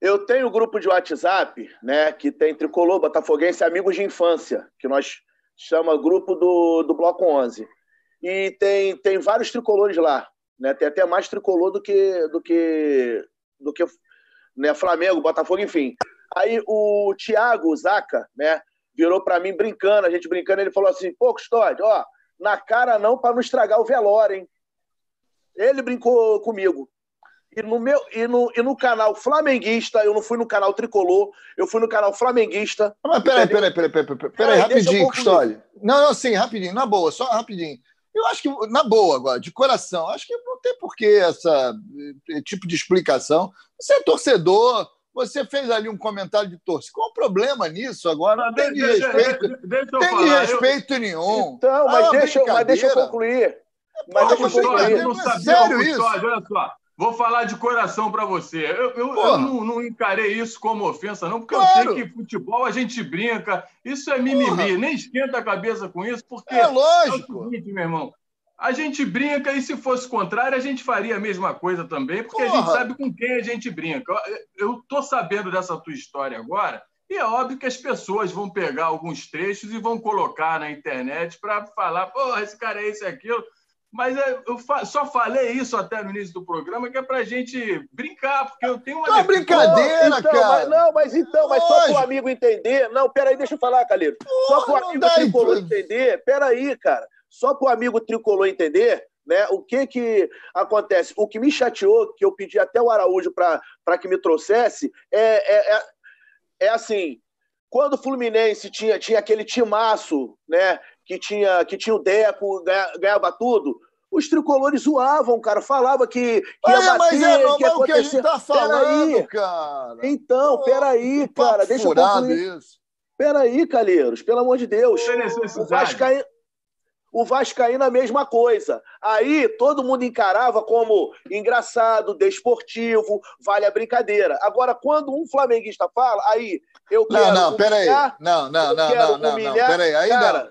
Eu tenho um grupo de WhatsApp, né, que tem Tricolor, Botafoguense, Amigos de Infância, que nós chama grupo do, do Bloco 11. E tem, tem vários tricolores lá, né? Tem até mais tricolor do que do que do que né, Flamengo, Botafogo, enfim. Aí o Thiago Zaca, né, virou para mim brincando, a gente brincando, ele falou assim: "Pô, Custódio, ó, na cara não para não estragar o velório, hein?" Ele brincou comigo. E no, meu, e, no, e no canal flamenguista, eu não fui no canal tricolor, eu fui no canal flamenguista. Mas peraí, peraí, peraí, peraí, peraí, peraí, rapidinho, Custódio. Não, não, sim, rapidinho, na boa, só rapidinho. Eu acho que, na boa agora, de coração, acho que não tem por que essa tipo de explicação. Você é torcedor, você fez ali um comentário de torcida. Qual o problema nisso agora? Não tem de respeito, deixa, deixa tem de respeito eu... nenhum. Então, mas, ah, deixa, mas deixa eu concluir. Mas Pô, deixa eu concluir. Não sabia, sério isso? Olha só. Vou falar de coração para você. Eu, eu, eu não, não, encarei isso como ofensa, não, porque claro. eu sei que futebol a gente brinca. Isso é mimimi. Porra. Nem esquenta a cabeça com isso, porque. É lógico. É o seguinte, meu irmão. A gente brinca e se fosse contrário, a gente faria a mesma coisa também, porque Porra. a gente sabe com quem a gente brinca. Eu estou sabendo dessa tua história agora, e é óbvio que as pessoas vão pegar alguns trechos e vão colocar na internet para falar, porra, esse cara é isso e aquilo. Mas eu só falei isso até no início do programa, que é pra gente brincar, porque eu tenho uma. Não, brincadeira, não, então, cara. Mas, não, mas então, mas só para o amigo entender. Não, peraí, deixa eu falar, Calheiro. Só para o amigo tricolor entender. Peraí, cara. Só para o amigo tricolor entender. Né? O que que acontece? O que me chateou, que eu pedi até o Araújo para que me trouxesse, é, é, é, é assim: quando o Fluminense tinha, tinha aquele timaço, né? Que tinha, que tinha o Deco, ganhava tudo, os tricolores zoavam, cara. Falava que, que ia bater, mas é normal que ia que a gente tá falando, peraí. cara. Então, Pô, peraí, cara. Deixa eu concluir. Isso. Peraí, Calheiros, pelo amor de Deus. O Vascaíno, o Vascaíno a mesma coisa. Aí todo mundo encarava como engraçado, desportivo, vale a brincadeira. Agora, quando um flamenguista fala, aí eu quero. Não, não, peraí. Não, não, não, não, não, não, peraí. Aí cara, não.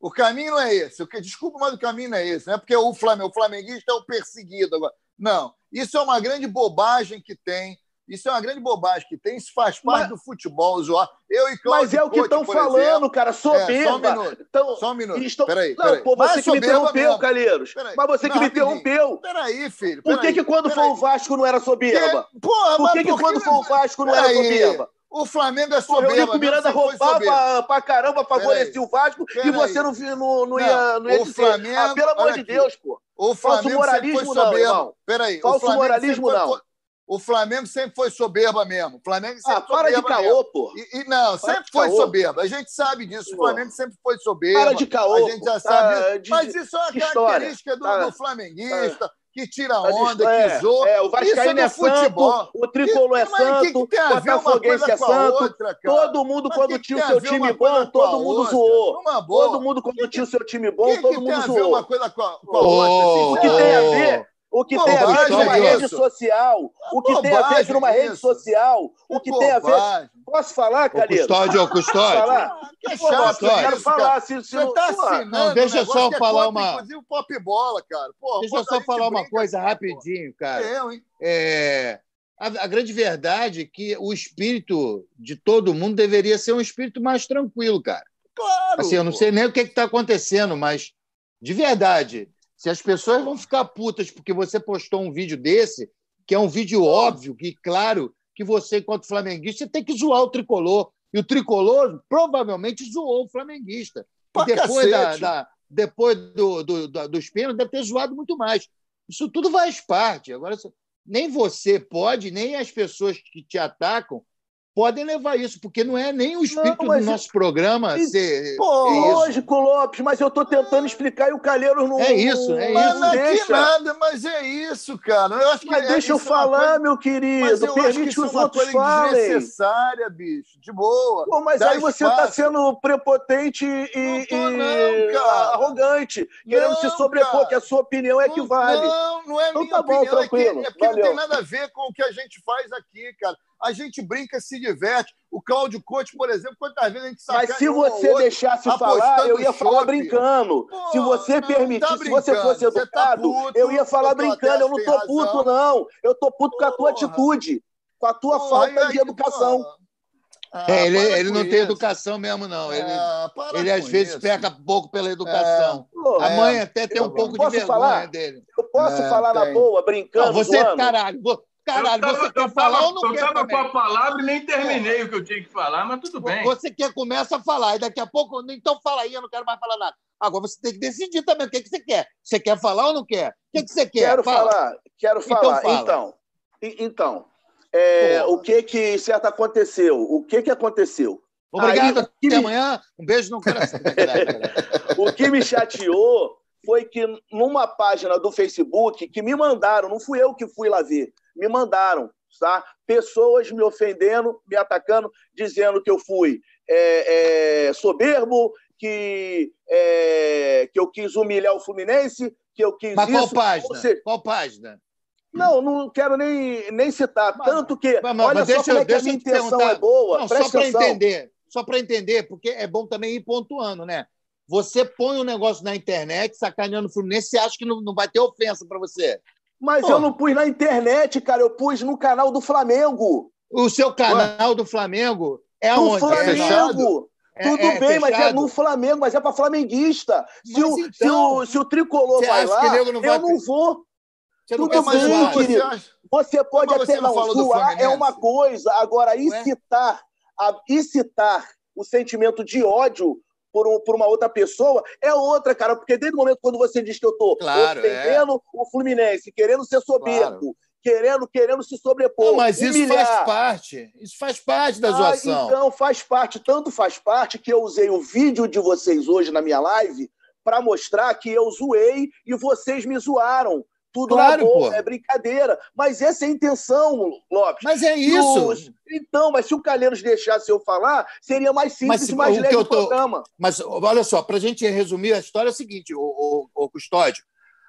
O caminho não é esse. Desculpa, mas o caminho não é esse. Não é porque o, Flamengo, o flamenguista é o perseguido agora. Não. Isso é uma grande bobagem que tem. Isso é uma grande bobagem que tem. Isso faz parte mas, do futebol, zoar. Eu e Mas é o que estão falando, exemplo. cara. Soberba. É, só um minuto. Então, só um minuto. Estão... Peraí, peraí. Não, pô, você mas que me interrompeu, Calheiros. Mas você não, que me interrompeu. Peraí, filho. Peraí, por que, que quando foi o Vasco não era soberba? Que... Porra, por que, que quando foi o Vasco não era soberba? O Flamengo é soberbo. O Eurico Miranda roubava pra caramba, favorecia o Vasco e você não, não, não, ia, não ia o dizer. Flamengo, ah, pelo amor de Deus, pô. O Flamengo Falso moralismo foi não, irmão. Peraí. Falso moralismo não. Foi, o Flamengo sempre foi soberba mesmo. O Flamengo sempre ah, para de caô, pô. E, e não, para sempre foi caô. soberba. A gente sabe disso. O Flamengo sempre foi soberba. Para de caô. A gente já sabe. Ah, de, Mas isso é uma característica do, do, flamenguista que tira onda, é, que zoa. É, o Vascaíno é, é futebol. santo, o Tricolor é santo, o Botafoguense é santo. Outra, todo mundo, quando que tinha o seu time bom, todo mundo zoou. Todo mundo, quando tinha o seu time bom, todo mundo zoou. uma coisa com a, outra? O que tem a ver... O que tem a ver numa rede social? O que tem a ver numa rede social? O que tem a ver. Posso falar, Calheiro? Custódio, ô Custódio. Falar? Que chato, eu quero falar. Se, se Você está assinando. Não, deixa eu só é falar uma. Inclusive pop bola, cara. Pô, deixa eu só falar uma coisa rapidinho, cara. Eu, hein? É. A, a, grande verdade é que o espírito de todo mundo deveria ser um espírito mais tranquilo, cara. Claro! Assim, eu não sei nem o que está acontecendo, mas de verdade, se as pessoas vão ficar putas porque você postou um vídeo desse, que é um vídeo óbvio, que claro que você, enquanto flamenguista, tem que zoar o tricolor. E o tricolor provavelmente zoou o flamenguista. E depois, da, da, depois do, do, do, dos pênaltis, deve ter zoado muito mais. Isso tudo faz parte. Agora, nem você pode, nem as pessoas que te atacam podem levar isso, porque não é nem o espírito não, do nosso programa ser. Pô, é lógico, Lopes, mas eu estou tentando explicar e o Calheiro não. É isso, é mas isso. Não é deixa. nada, mas é isso, cara. Eu acho que mas é, deixa eu falar, coisa... meu querido. Mas eu Permite acho que, os é outros falem. desnecessária, bicho. De boa. Pô, mas aí você está sendo prepotente e, não não, e arrogante, querendo se sobrepor, cara. que a sua opinião é que vale. Não, não é então, minha tá bom, opinião. Tranquilo. É que, é porque não tem nada a ver com o que a gente faz aqui, cara a gente brinca, se diverte. O Cláudio Coach, por exemplo, quantas vezes a gente sabe. Mas se você deixasse falar, eu ia falar brincando. Pô, se você permitisse, tá se você fosse educado, você tá puto, eu ia falar brincando. Eu não tô puto, não. Eu tô puto com a tua atitude. com a tua falta de educação. Ah, é, ele, ele não isso. tem educação mesmo, não. Ele, ah, ele às vezes isso. peca pouco pela educação. É, a mãe é. até tem um pouco de vergonha falar? dele. Eu posso é, falar tem. na boa, brincando? Não, você, zoando. caralho, caralho, tava, você quer falar ou não eu quer? Eu estava com a palavra e nem terminei o que eu tinha que falar, mas tudo bem. Você quer, começa a falar, e daqui a pouco, então fala aí, eu não quero mais falar nada. Agora você tem que decidir também o que, que você quer. Você quer falar ou não quer? O que, que você quer? Quero fala. falar, quero então falar. Então, fala. então, então é, o que que certo aconteceu? O que que aconteceu? Obrigado, Aí, até me... amanhã. Um beijo no coração. o que me chateou foi que numa página do Facebook que me mandaram, não fui eu que fui lá ver, me mandaram, tá? Pessoas me ofendendo, me atacando, dizendo que eu fui é, é, soberbo, que, é, que eu quis humilhar o Fluminense, que eu quis Mas isso. qual página? Seja, qual página? Não, não quero nem, nem citar. Mas, Tanto que. Mas, olha só como é que a minha intenção é boa. Não, só para entender. Só para entender, porque é bom também ir pontuando, né? Você põe um negócio na internet, sacaneando o Fluminense, você acha que não, não vai ter ofensa para você? Mas Pô. eu não pus na internet, cara. Eu pus no canal do Flamengo. O seu canal Ué? do Flamengo é aonde? No Flamengo. É Tudo é, bem, mas é no Flamengo, mas é para flamenguista. Se o, então, se, o, se o tricolor vai lá, não vai... eu não vou. Você Tudo não bem, zoar, querido. Você, você pode até não, não zoar, é uma coisa. Agora, incitar, a, incitar o sentimento de ódio por, um, por, uma outra pessoa é outra, cara. Porque desde o momento quando você diz que eu estou claro, ofendendo é. o Fluminense, querendo ser soberbo, claro. querendo, querendo se sobrepor. Não, mas humilhar. isso faz parte. Isso faz parte da ah, zoação. Então, faz parte. Tanto faz parte que eu usei o vídeo de vocês hoje na minha live para mostrar que eu zoei e vocês me zoaram tudo claro, na boa, é brincadeira. Mas essa é a intenção, Lopes. Mas é isso. Então, mas se o Calheiros deixasse eu falar, seria mais simples mas, e mais leve o, tô... programa. Mas olha só, para a gente resumir a história é o seguinte, o, o, o Custódio,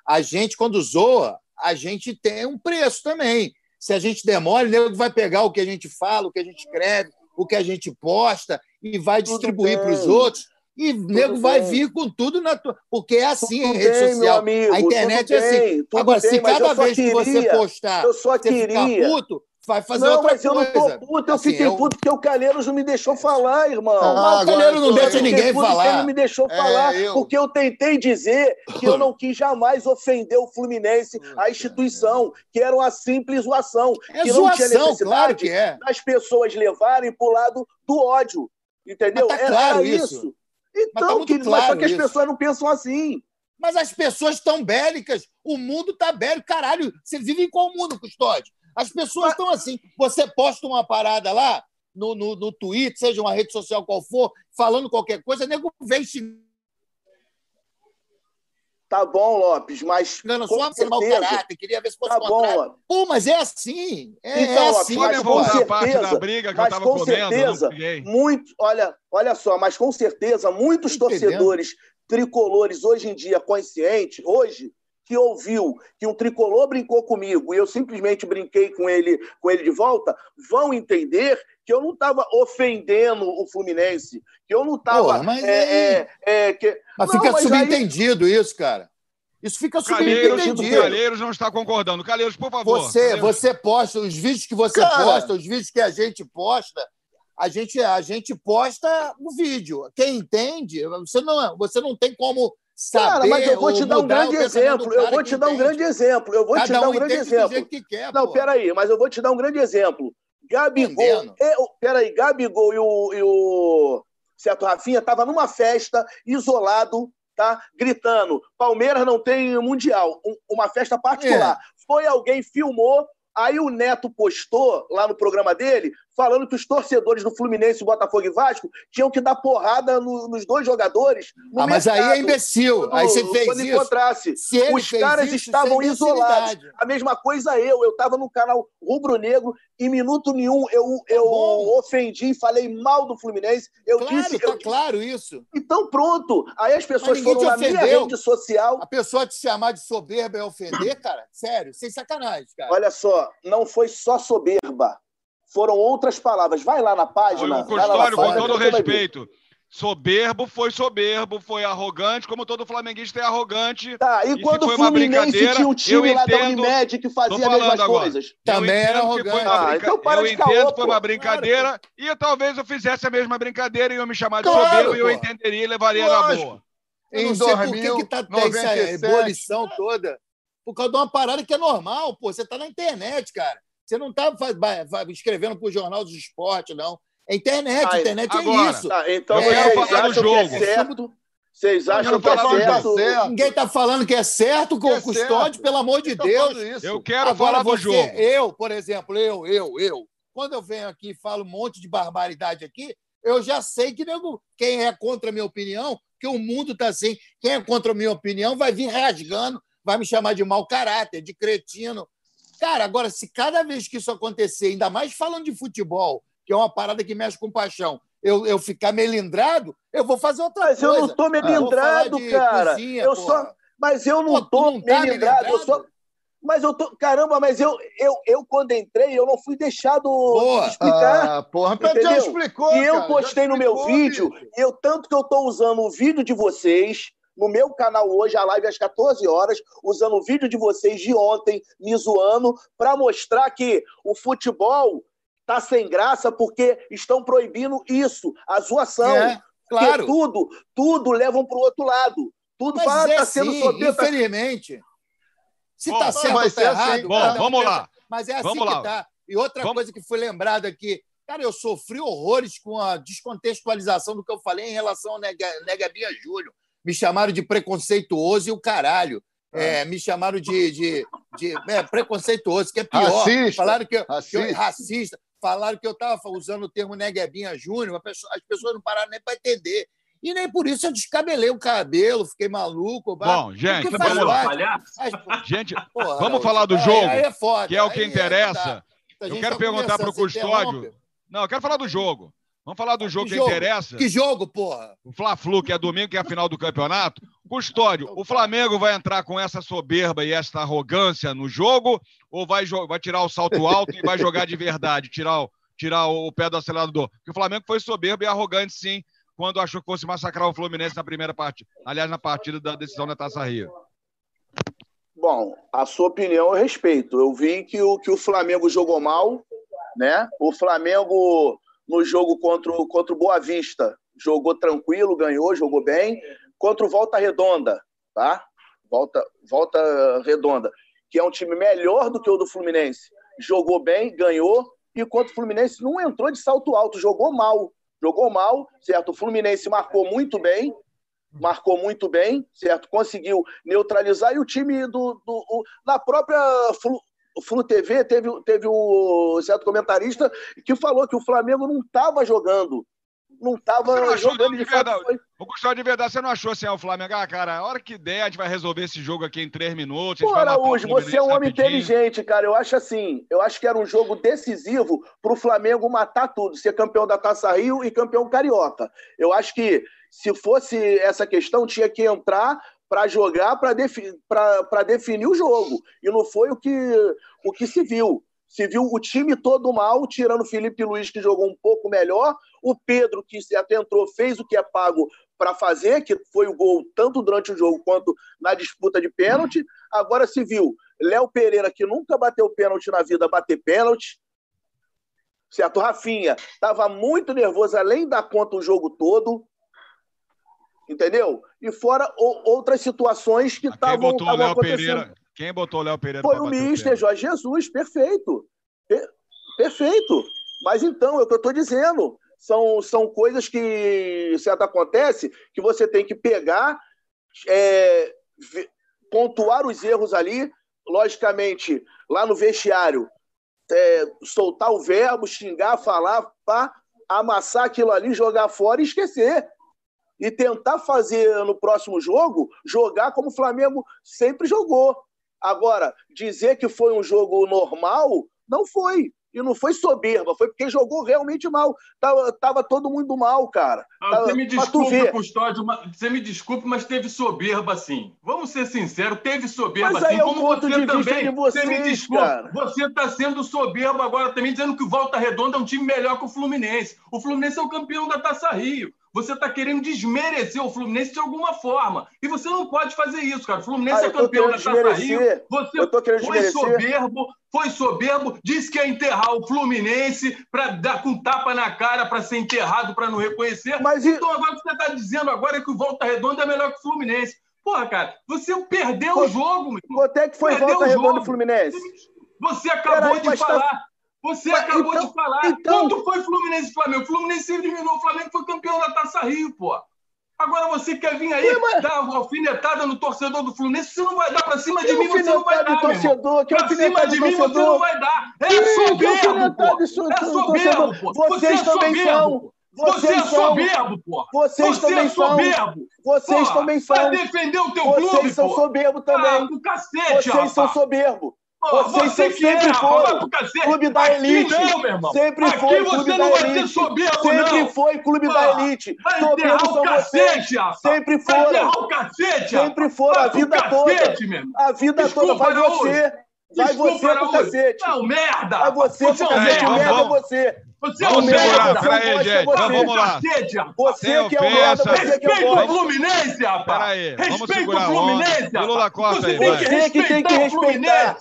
a gente, quando zoa, a gente tem um preço também. Se a gente demora, o nego vai pegar o que a gente fala, o que a gente escreve, o que a gente posta e vai distribuir para os outros e o nego vai vir com tudo na tua. Porque é assim tudo rede bem, social. Amigo, a internet é assim. Agora, bem, se cada vez queria, que você postar, eu só você queria. ficar puto, vai fazer não, outra mas coisa. eu não tô puto, eu assim, fiquei eu... puto porque o Calheiros não me deixou falar, irmão. Ah, o Calheiros não deixa ninguém falar. Ele não me deixou é, falar, eu... porque eu tentei dizer que eu não quis jamais ofender o Fluminense, a instituição, que era uma simples zoação. É que zoação, não tinha necessidade claro que é. das pessoas levarem para o lado do ódio. Entendeu? Mas tá claro isso. isso. Então, mas, tá claro mas só que as pessoas não pensam assim. Mas as pessoas estão bélicas. O mundo está bélico. Caralho, você vive em qual mundo, Custódio? As pessoas estão assim. Você posta uma parada lá no, no, no Twitter, seja uma rede social qual for, falando qualquer coisa, nego vem Tá bom, Lopes, mas. Não, não sou mau caráter, queria ver se fosse tá bom, Lopes. Pô, mas é assim. É, então, é assim. Mas com certeza, parte da briga que mas eu com comendo, certeza, muito. Olha, olha só, mas com certeza, muitos torcedores tricolores hoje em dia conscientes, hoje, que ouviu que um tricolor brincou comigo e eu simplesmente brinquei com ele, com ele de volta, vão entender que eu não estava ofendendo o Fluminense, que eu não estava. Mas, é, é, é, que... mas fica mas subentendido aí... isso, cara. Isso fica subentendido. O Calheiros não está concordando. Calheiros, por favor. Você, Calheiros. você posta os vídeos que você cara... posta, os vídeos que a gente posta, a gente, a gente posta o vídeo. Quem entende, você não, você não tem como saber. Cara, mas eu vou te dar um grande exemplo. Eu vou te dar um grande exemplo. Eu vou Cada te dar um, um grande exemplo. Que quer, não, pô. peraí, mas eu vou te dar um grande exemplo. Gabigol. Eu, peraí, Gabigol e o, e o certo Rafinha estavam numa festa, isolado, tá? Gritando: Palmeiras não tem mundial. Um, uma festa particular. É. Foi alguém, filmou, Aí o Neto postou lá no programa dele, falando que os torcedores do Fluminense, Botafogo e Vasco tinham que dar porrada no, nos dois jogadores. No ah, mas aí é imbecil. No, aí você fez quando isso. encontrasse. os caras isso, estavam isolados. A mesma coisa eu. Eu estava no canal Rubro Negro e minuto nenhum eu, tá eu ofendi, falei mal do Fluminense. Eu claro, disse. Tá eu... claro isso. Então pronto. Aí as pessoas foram na minha rede social. A pessoa te chamar de soberba é ofender, cara? Sério, sem sacanagem, cara. Olha só, não foi só soberba foram outras palavras. Vai lá na página. O Custódio, com todo respeito, Soberbo foi soberbo, foi arrogante, como todo flamenguista é arrogante. Tá, e, e quando o Fluminense tinha um time lá entendo, da Unimed que fazia as mesmas agora. coisas? Também era arrogante. Ah, então para eu de entendo que foi uma brincadeira claro. e talvez eu fizesse a mesma brincadeira e eu me chamar de claro, soberbo pô. e eu entenderia e levaria Lógico. na boa. Eu não em sei por que, que tá essa ebulição toda. Por causa de uma parada que é normal, pô. Você tá na internet, cara. Você não tá escrevendo pro Jornal dos Esportes, não. É internet, ah, internet é agora, é isso. Tá, então eu quero falar do jogo. É certo, vocês acham que é certo? certo? Ninguém está falando que é certo com o é custódio, pelo amor de Deus. Eu quero agora falar do você, jogo. Eu, por exemplo, eu, eu, eu. Quando eu venho aqui e falo um monte de barbaridade aqui, eu já sei que nego, quem é contra a minha opinião, que o mundo está assim, quem é contra a minha opinião vai vir rasgando, vai me chamar de mau caráter, de cretino. Cara, agora, se cada vez que isso acontecer, ainda mais falando de futebol, que é uma parada que mexe com paixão, eu, eu ficar melindrado, eu vou fazer outra mas coisa. Mas eu não estou melindrado, cara. Cozinha, eu só, mas eu não estou tá melindrado. Eu só, mas eu tô. Caramba, mas eu, eu, eu quando entrei, eu não fui deixado Boa. explicar. Ah, porra, entendeu? já explicou. E eu postei no meu vídeo, e eu, tanto que eu estou usando o vídeo de vocês no meu canal hoje, a live às 14 horas, usando o vídeo de vocês de ontem, me zoando, para mostrar que o futebol está sem graça porque estão proibindo isso, a zoação. É, claro. Porque tudo, tudo levam para o outro lado. Tudo Mas fala, é tá sendo sim, soberbo. Tá infelizmente. Se está certo ou está errado. Assim. Bom, vamos lá. Mas é assim vamos que está. E outra vamos... coisa que foi lembrada aqui. Cara, eu sofri horrores com a descontextualização do que eu falei em relação ao Nega, Nega Bia Júlio. Me chamaram de preconceituoso e o caralho. É, me chamaram de, de, de é, preconceituoso, que é pior. Racista. Falaram que, racista. que eu, racista falaram que eu estava usando o termo Neguebinha Júnior, as pessoas não pararam nem para entender. E nem por isso eu descabelei o cabelo, fiquei maluco. Bom, gente, vamos lá. Gente, Porra, vamos falar do jogo, aí, aí é foda, que é o que interessa. eu quero tá perguntar para o Custódio. Não, eu quero falar do jogo. Vamos falar do jogo que, que interessa. Que jogo, porra? O Fla-Flu, que é domingo, que é a final do campeonato. Custódio, o Flamengo vai entrar com essa soberba e essa arrogância no jogo ou vai, vai tirar o salto alto e vai jogar de verdade, tirar o, tirar o pé do acelerador? Porque o Flamengo foi soberbo e arrogante, sim, quando achou que fosse massacrar o Fluminense na primeira partida. Aliás, na partida da decisão da Taça Rio. Bom, a sua opinião eu respeito. Eu vi que o, que o Flamengo jogou mal, né? O Flamengo no jogo contra, o, contra o Boa Vista jogou tranquilo, ganhou, jogou bem. Contra o Volta Redonda, tá? Volta, Volta Redonda que é um time melhor do que o do Fluminense, jogou bem, ganhou, e contra o Fluminense não entrou de salto alto, jogou mal. Jogou mal, certo? O Fluminense marcou muito bem, marcou muito bem, certo? Conseguiu neutralizar e o time do. do o, na própria Flu, TV teve, teve um certo comentarista que falou que o Flamengo não estava jogando não estava jogando de, de verdade. Foi... O Gustavo, de verdade, você não achou assim, ah, o Flamengo, ah, cara, a hora que der, a gente vai resolver esse jogo aqui em três minutos. Pô, Araújo, você é um homem inteligente, cara. Eu acho assim, eu acho que era um jogo decisivo para o Flamengo matar tudo, ser campeão da Taça Rio e campeão carioca. Eu acho que se fosse essa questão, tinha que entrar para jogar, para defi definir o jogo. E não foi o que, o que se viu. Se viu o time todo mal, tirando o Felipe Luiz, que jogou um pouco melhor, o Pedro, que se atentou, fez o que é pago para fazer, que foi o gol tanto durante o jogo quanto na disputa de pênalti. Agora se viu Léo Pereira, que nunca bateu pênalti na vida, bater pênalti. Certo? Rafinha estava muito nervoso, além da conta o jogo todo. Entendeu? E fora outras situações que estavam acontecendo. Pereira, quem botou o Léo Pereira? Foi o Mister Jorge Jesus, perfeito. Per perfeito. Mas então, é o que eu estou dizendo. São, são coisas que certo acontece que você tem que pegar, é, pontuar os erros ali, logicamente, lá no vestiário, é, soltar o verbo, xingar, falar, pá, amassar aquilo ali, jogar fora e esquecer. E tentar fazer no próximo jogo, jogar como o Flamengo sempre jogou. Agora, dizer que foi um jogo normal, não foi. E não foi soberba, foi porque jogou realmente mal. Tava, tava todo mundo mal, cara. Ah, tava, você me desculpe, Custódio, você me desculpe, mas teve soberba sim. Vamos ser sinceros, teve soberba mas sim. É Como você também. Vocês, você me desculpe, cara. você está sendo soberbo agora também, dizendo que o Volta Redonda é um time melhor que o Fluminense. O Fluminense é o campeão da Taça Rio. Você está querendo desmerecer o Fluminense de alguma forma. E você não pode fazer isso, cara. O Fluminense ah, é campeão da Taça Rio. Você foi soberbo, foi soberbo, disse que ia enterrar o Fluminense para dar com tapa na cara para ser enterrado, para não reconhecer. Mas então agora o que você está dizendo agora é que o Volta Redonda é melhor que o Fluminense. Porra, cara, você perdeu o jogo. Quanto é que foi perdeu Volta Redonda e Fluminense? Você acabou Peraí, de tá falar. Tá... Você Mas, acabou então, de falar. Então... Quanto foi Fluminense e Flamengo? O Fluminense eliminou o Flamengo foi campeão da Taça Rio, pô. Agora você quer vir aí mas... dar uma alfinetada no torcedor do Fluminense? Você não vai dar pra cima de mim, você não vai dar. Torcedor, que pra cima de mim, você não vai dar. É soberbo, pô. É soberbo, pô. Vocês é também são. Vocês você é soberbo, pô! Vocês você também é soberbo! Vocês também são! Vai defender o teu vocês clube, Vocês são soberbo também! Ah, do cacete, Vocês são soberbo! Vocês você sempre é, foram clube da elite. Aqui não, meu irmão. Sempre Aqui foi você clube não da vai elite. ter soberbo, sempre não. foi clube da elite. Soberbo são cacete, vocês. Rapaz. Sempre foram. o cacete, sempre foram a vida cacete, toda. Mesmo. A vida Desculpa, toda. Vai você. Vai você pro cacete. Não, merda. Vai você pro cacete. Merda é você. Você é o merda. Peraí, gente. Vamos lá. Você que é o merda, você que é o Respeita o Fluminense, rapaz. Peraí, vamos segurar o Fluminense, Lula Costa aí, Você que tem que respeitar.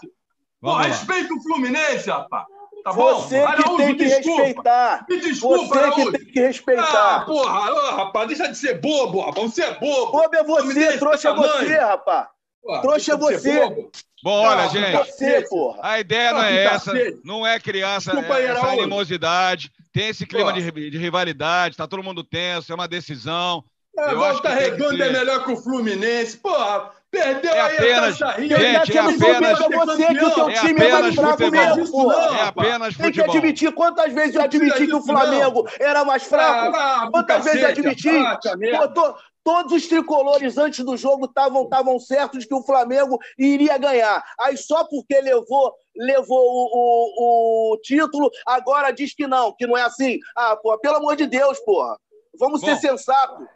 Pô, respeita o Fluminense, rapaz. Tá você bom? que Araújo, tem que desculpa. respeitar. Me desculpa, Você Araújo. que tem que respeitar. Ah, porra, oh, rapaz, deixa de ser bobo, rapaz. Você é bobo. Bobo é você, trouxa é você, rapaz. Porra, trouxa é você. Bom, olha, gente. Você, porra. A ideia não é essa, não é criança Desculpa, é, essa animosidade. Tem esse clima de, de, rivalidade, tá todo mundo tenso, é uma decisão. É, Eu Volta Redonda é melhor que o Fluminense. Porra, Perdeu é apenas, aí, gente, é apenas, você que o seu é time é mais fraco mesmo, pô. É apenas futebol. Tem que admitir quantas vezes eu admiti que o Flamengo era mais fraco. Ah, quantas vezes eu admiti? To, todos os tricolores antes do jogo estavam certos de que o Flamengo iria ganhar. Aí só porque levou levou o, o, o título, agora diz que não, que não é assim. Ah, pô, pelo amor de Deus, porra. Vamos Bom, ser sensatos.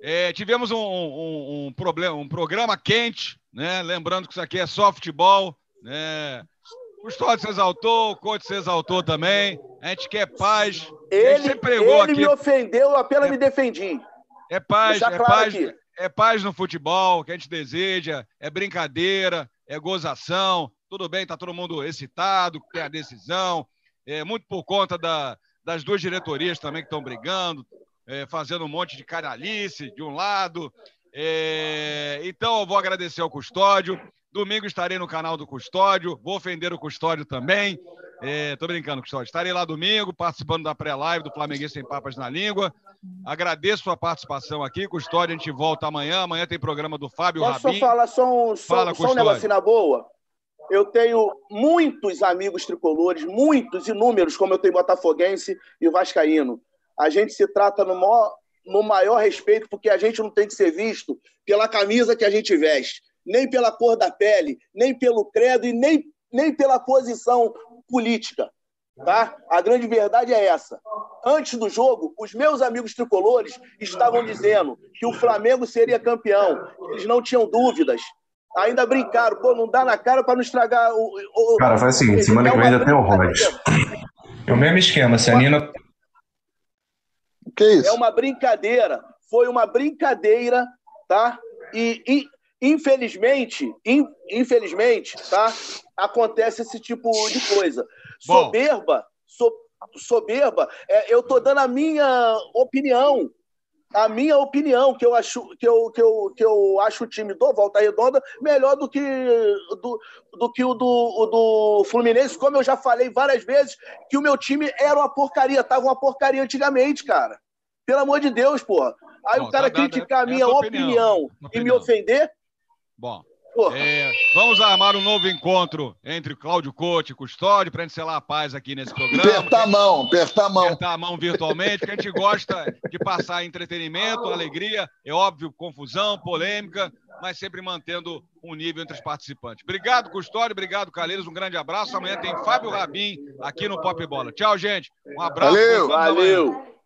É, tivemos um, um, um, problema, um programa quente, né? Lembrando que isso aqui é só futebol, né? O Custódio se exaltou, o coach se exaltou também. A gente quer paz. Ele, ele aqui. me ofendeu, eu apenas é, me defendi. É paz, é claro paz, aqui. é paz no futebol que a gente deseja, é brincadeira, é gozação. Tudo bem, tá todo mundo excitado, tem a decisão. É muito por conta da, das duas diretorias também que estão brigando é, fazendo um monte de canalice de um lado. É, então, eu vou agradecer ao Custódio. Domingo estarei no canal do Custódio. Vou ofender o Custódio também. É, tô brincando, Custódio. Estarei lá domingo, participando da pré-live do Flamenguista Sem Papas na Língua. Agradeço a participação aqui, Custódio. A gente volta amanhã. Amanhã tem programa do Fábio Posso Rabin. falar só um, só, Fala, só um negocinho na boa? Eu tenho muitos amigos tricolores, muitos, inúmeros, como eu tenho botafoguense e vascaíno a gente se trata no maior, no maior respeito, porque a gente não tem que ser visto pela camisa que a gente veste, nem pela cor da pele, nem pelo credo e nem, nem pela posição política. Tá? A grande verdade é essa. Antes do jogo, os meus amigos tricolores estavam dizendo que o Flamengo seria campeão. Eles não tinham dúvidas. Ainda brincaram, pô, não dá na cara para não estragar o. o cara, faz o seguinte: semana que vem já tem o Rod. É o mesmo esquema. Se a Nina que isso? É uma brincadeira. Foi uma brincadeira, tá? E, e infelizmente, in, infelizmente, tá? Acontece esse tipo de coisa. Bom. Soberba, so, soberba, é, eu tô dando a minha opinião. A minha opinião, que eu acho que eu, que eu, que eu acho o time do Volta Redonda melhor do que, do, do que o do, o do Fluminense, como eu já falei várias vezes, que o meu time era uma porcaria, tava uma porcaria antigamente, cara. Pelo amor de Deus, porra. Aí Bom, o cara tá criticar a minha opinião, opinião, e me ofender. Bom, é, vamos armar um novo encontro entre Cláudio Cote e Custódio para encelar a paz aqui nesse programa. Apertar a mão, apertar a mão. Apertar a mão virtualmente, porque a gente gosta de passar entretenimento, alegria, é óbvio, confusão, polêmica, mas sempre mantendo um nível entre os participantes. Obrigado, Custódio, obrigado, Calheiros, um grande abraço. Amanhã tem Fábio Rabin aqui no Pop Bola. Tchau, gente. Um abraço. Valeu, valeu.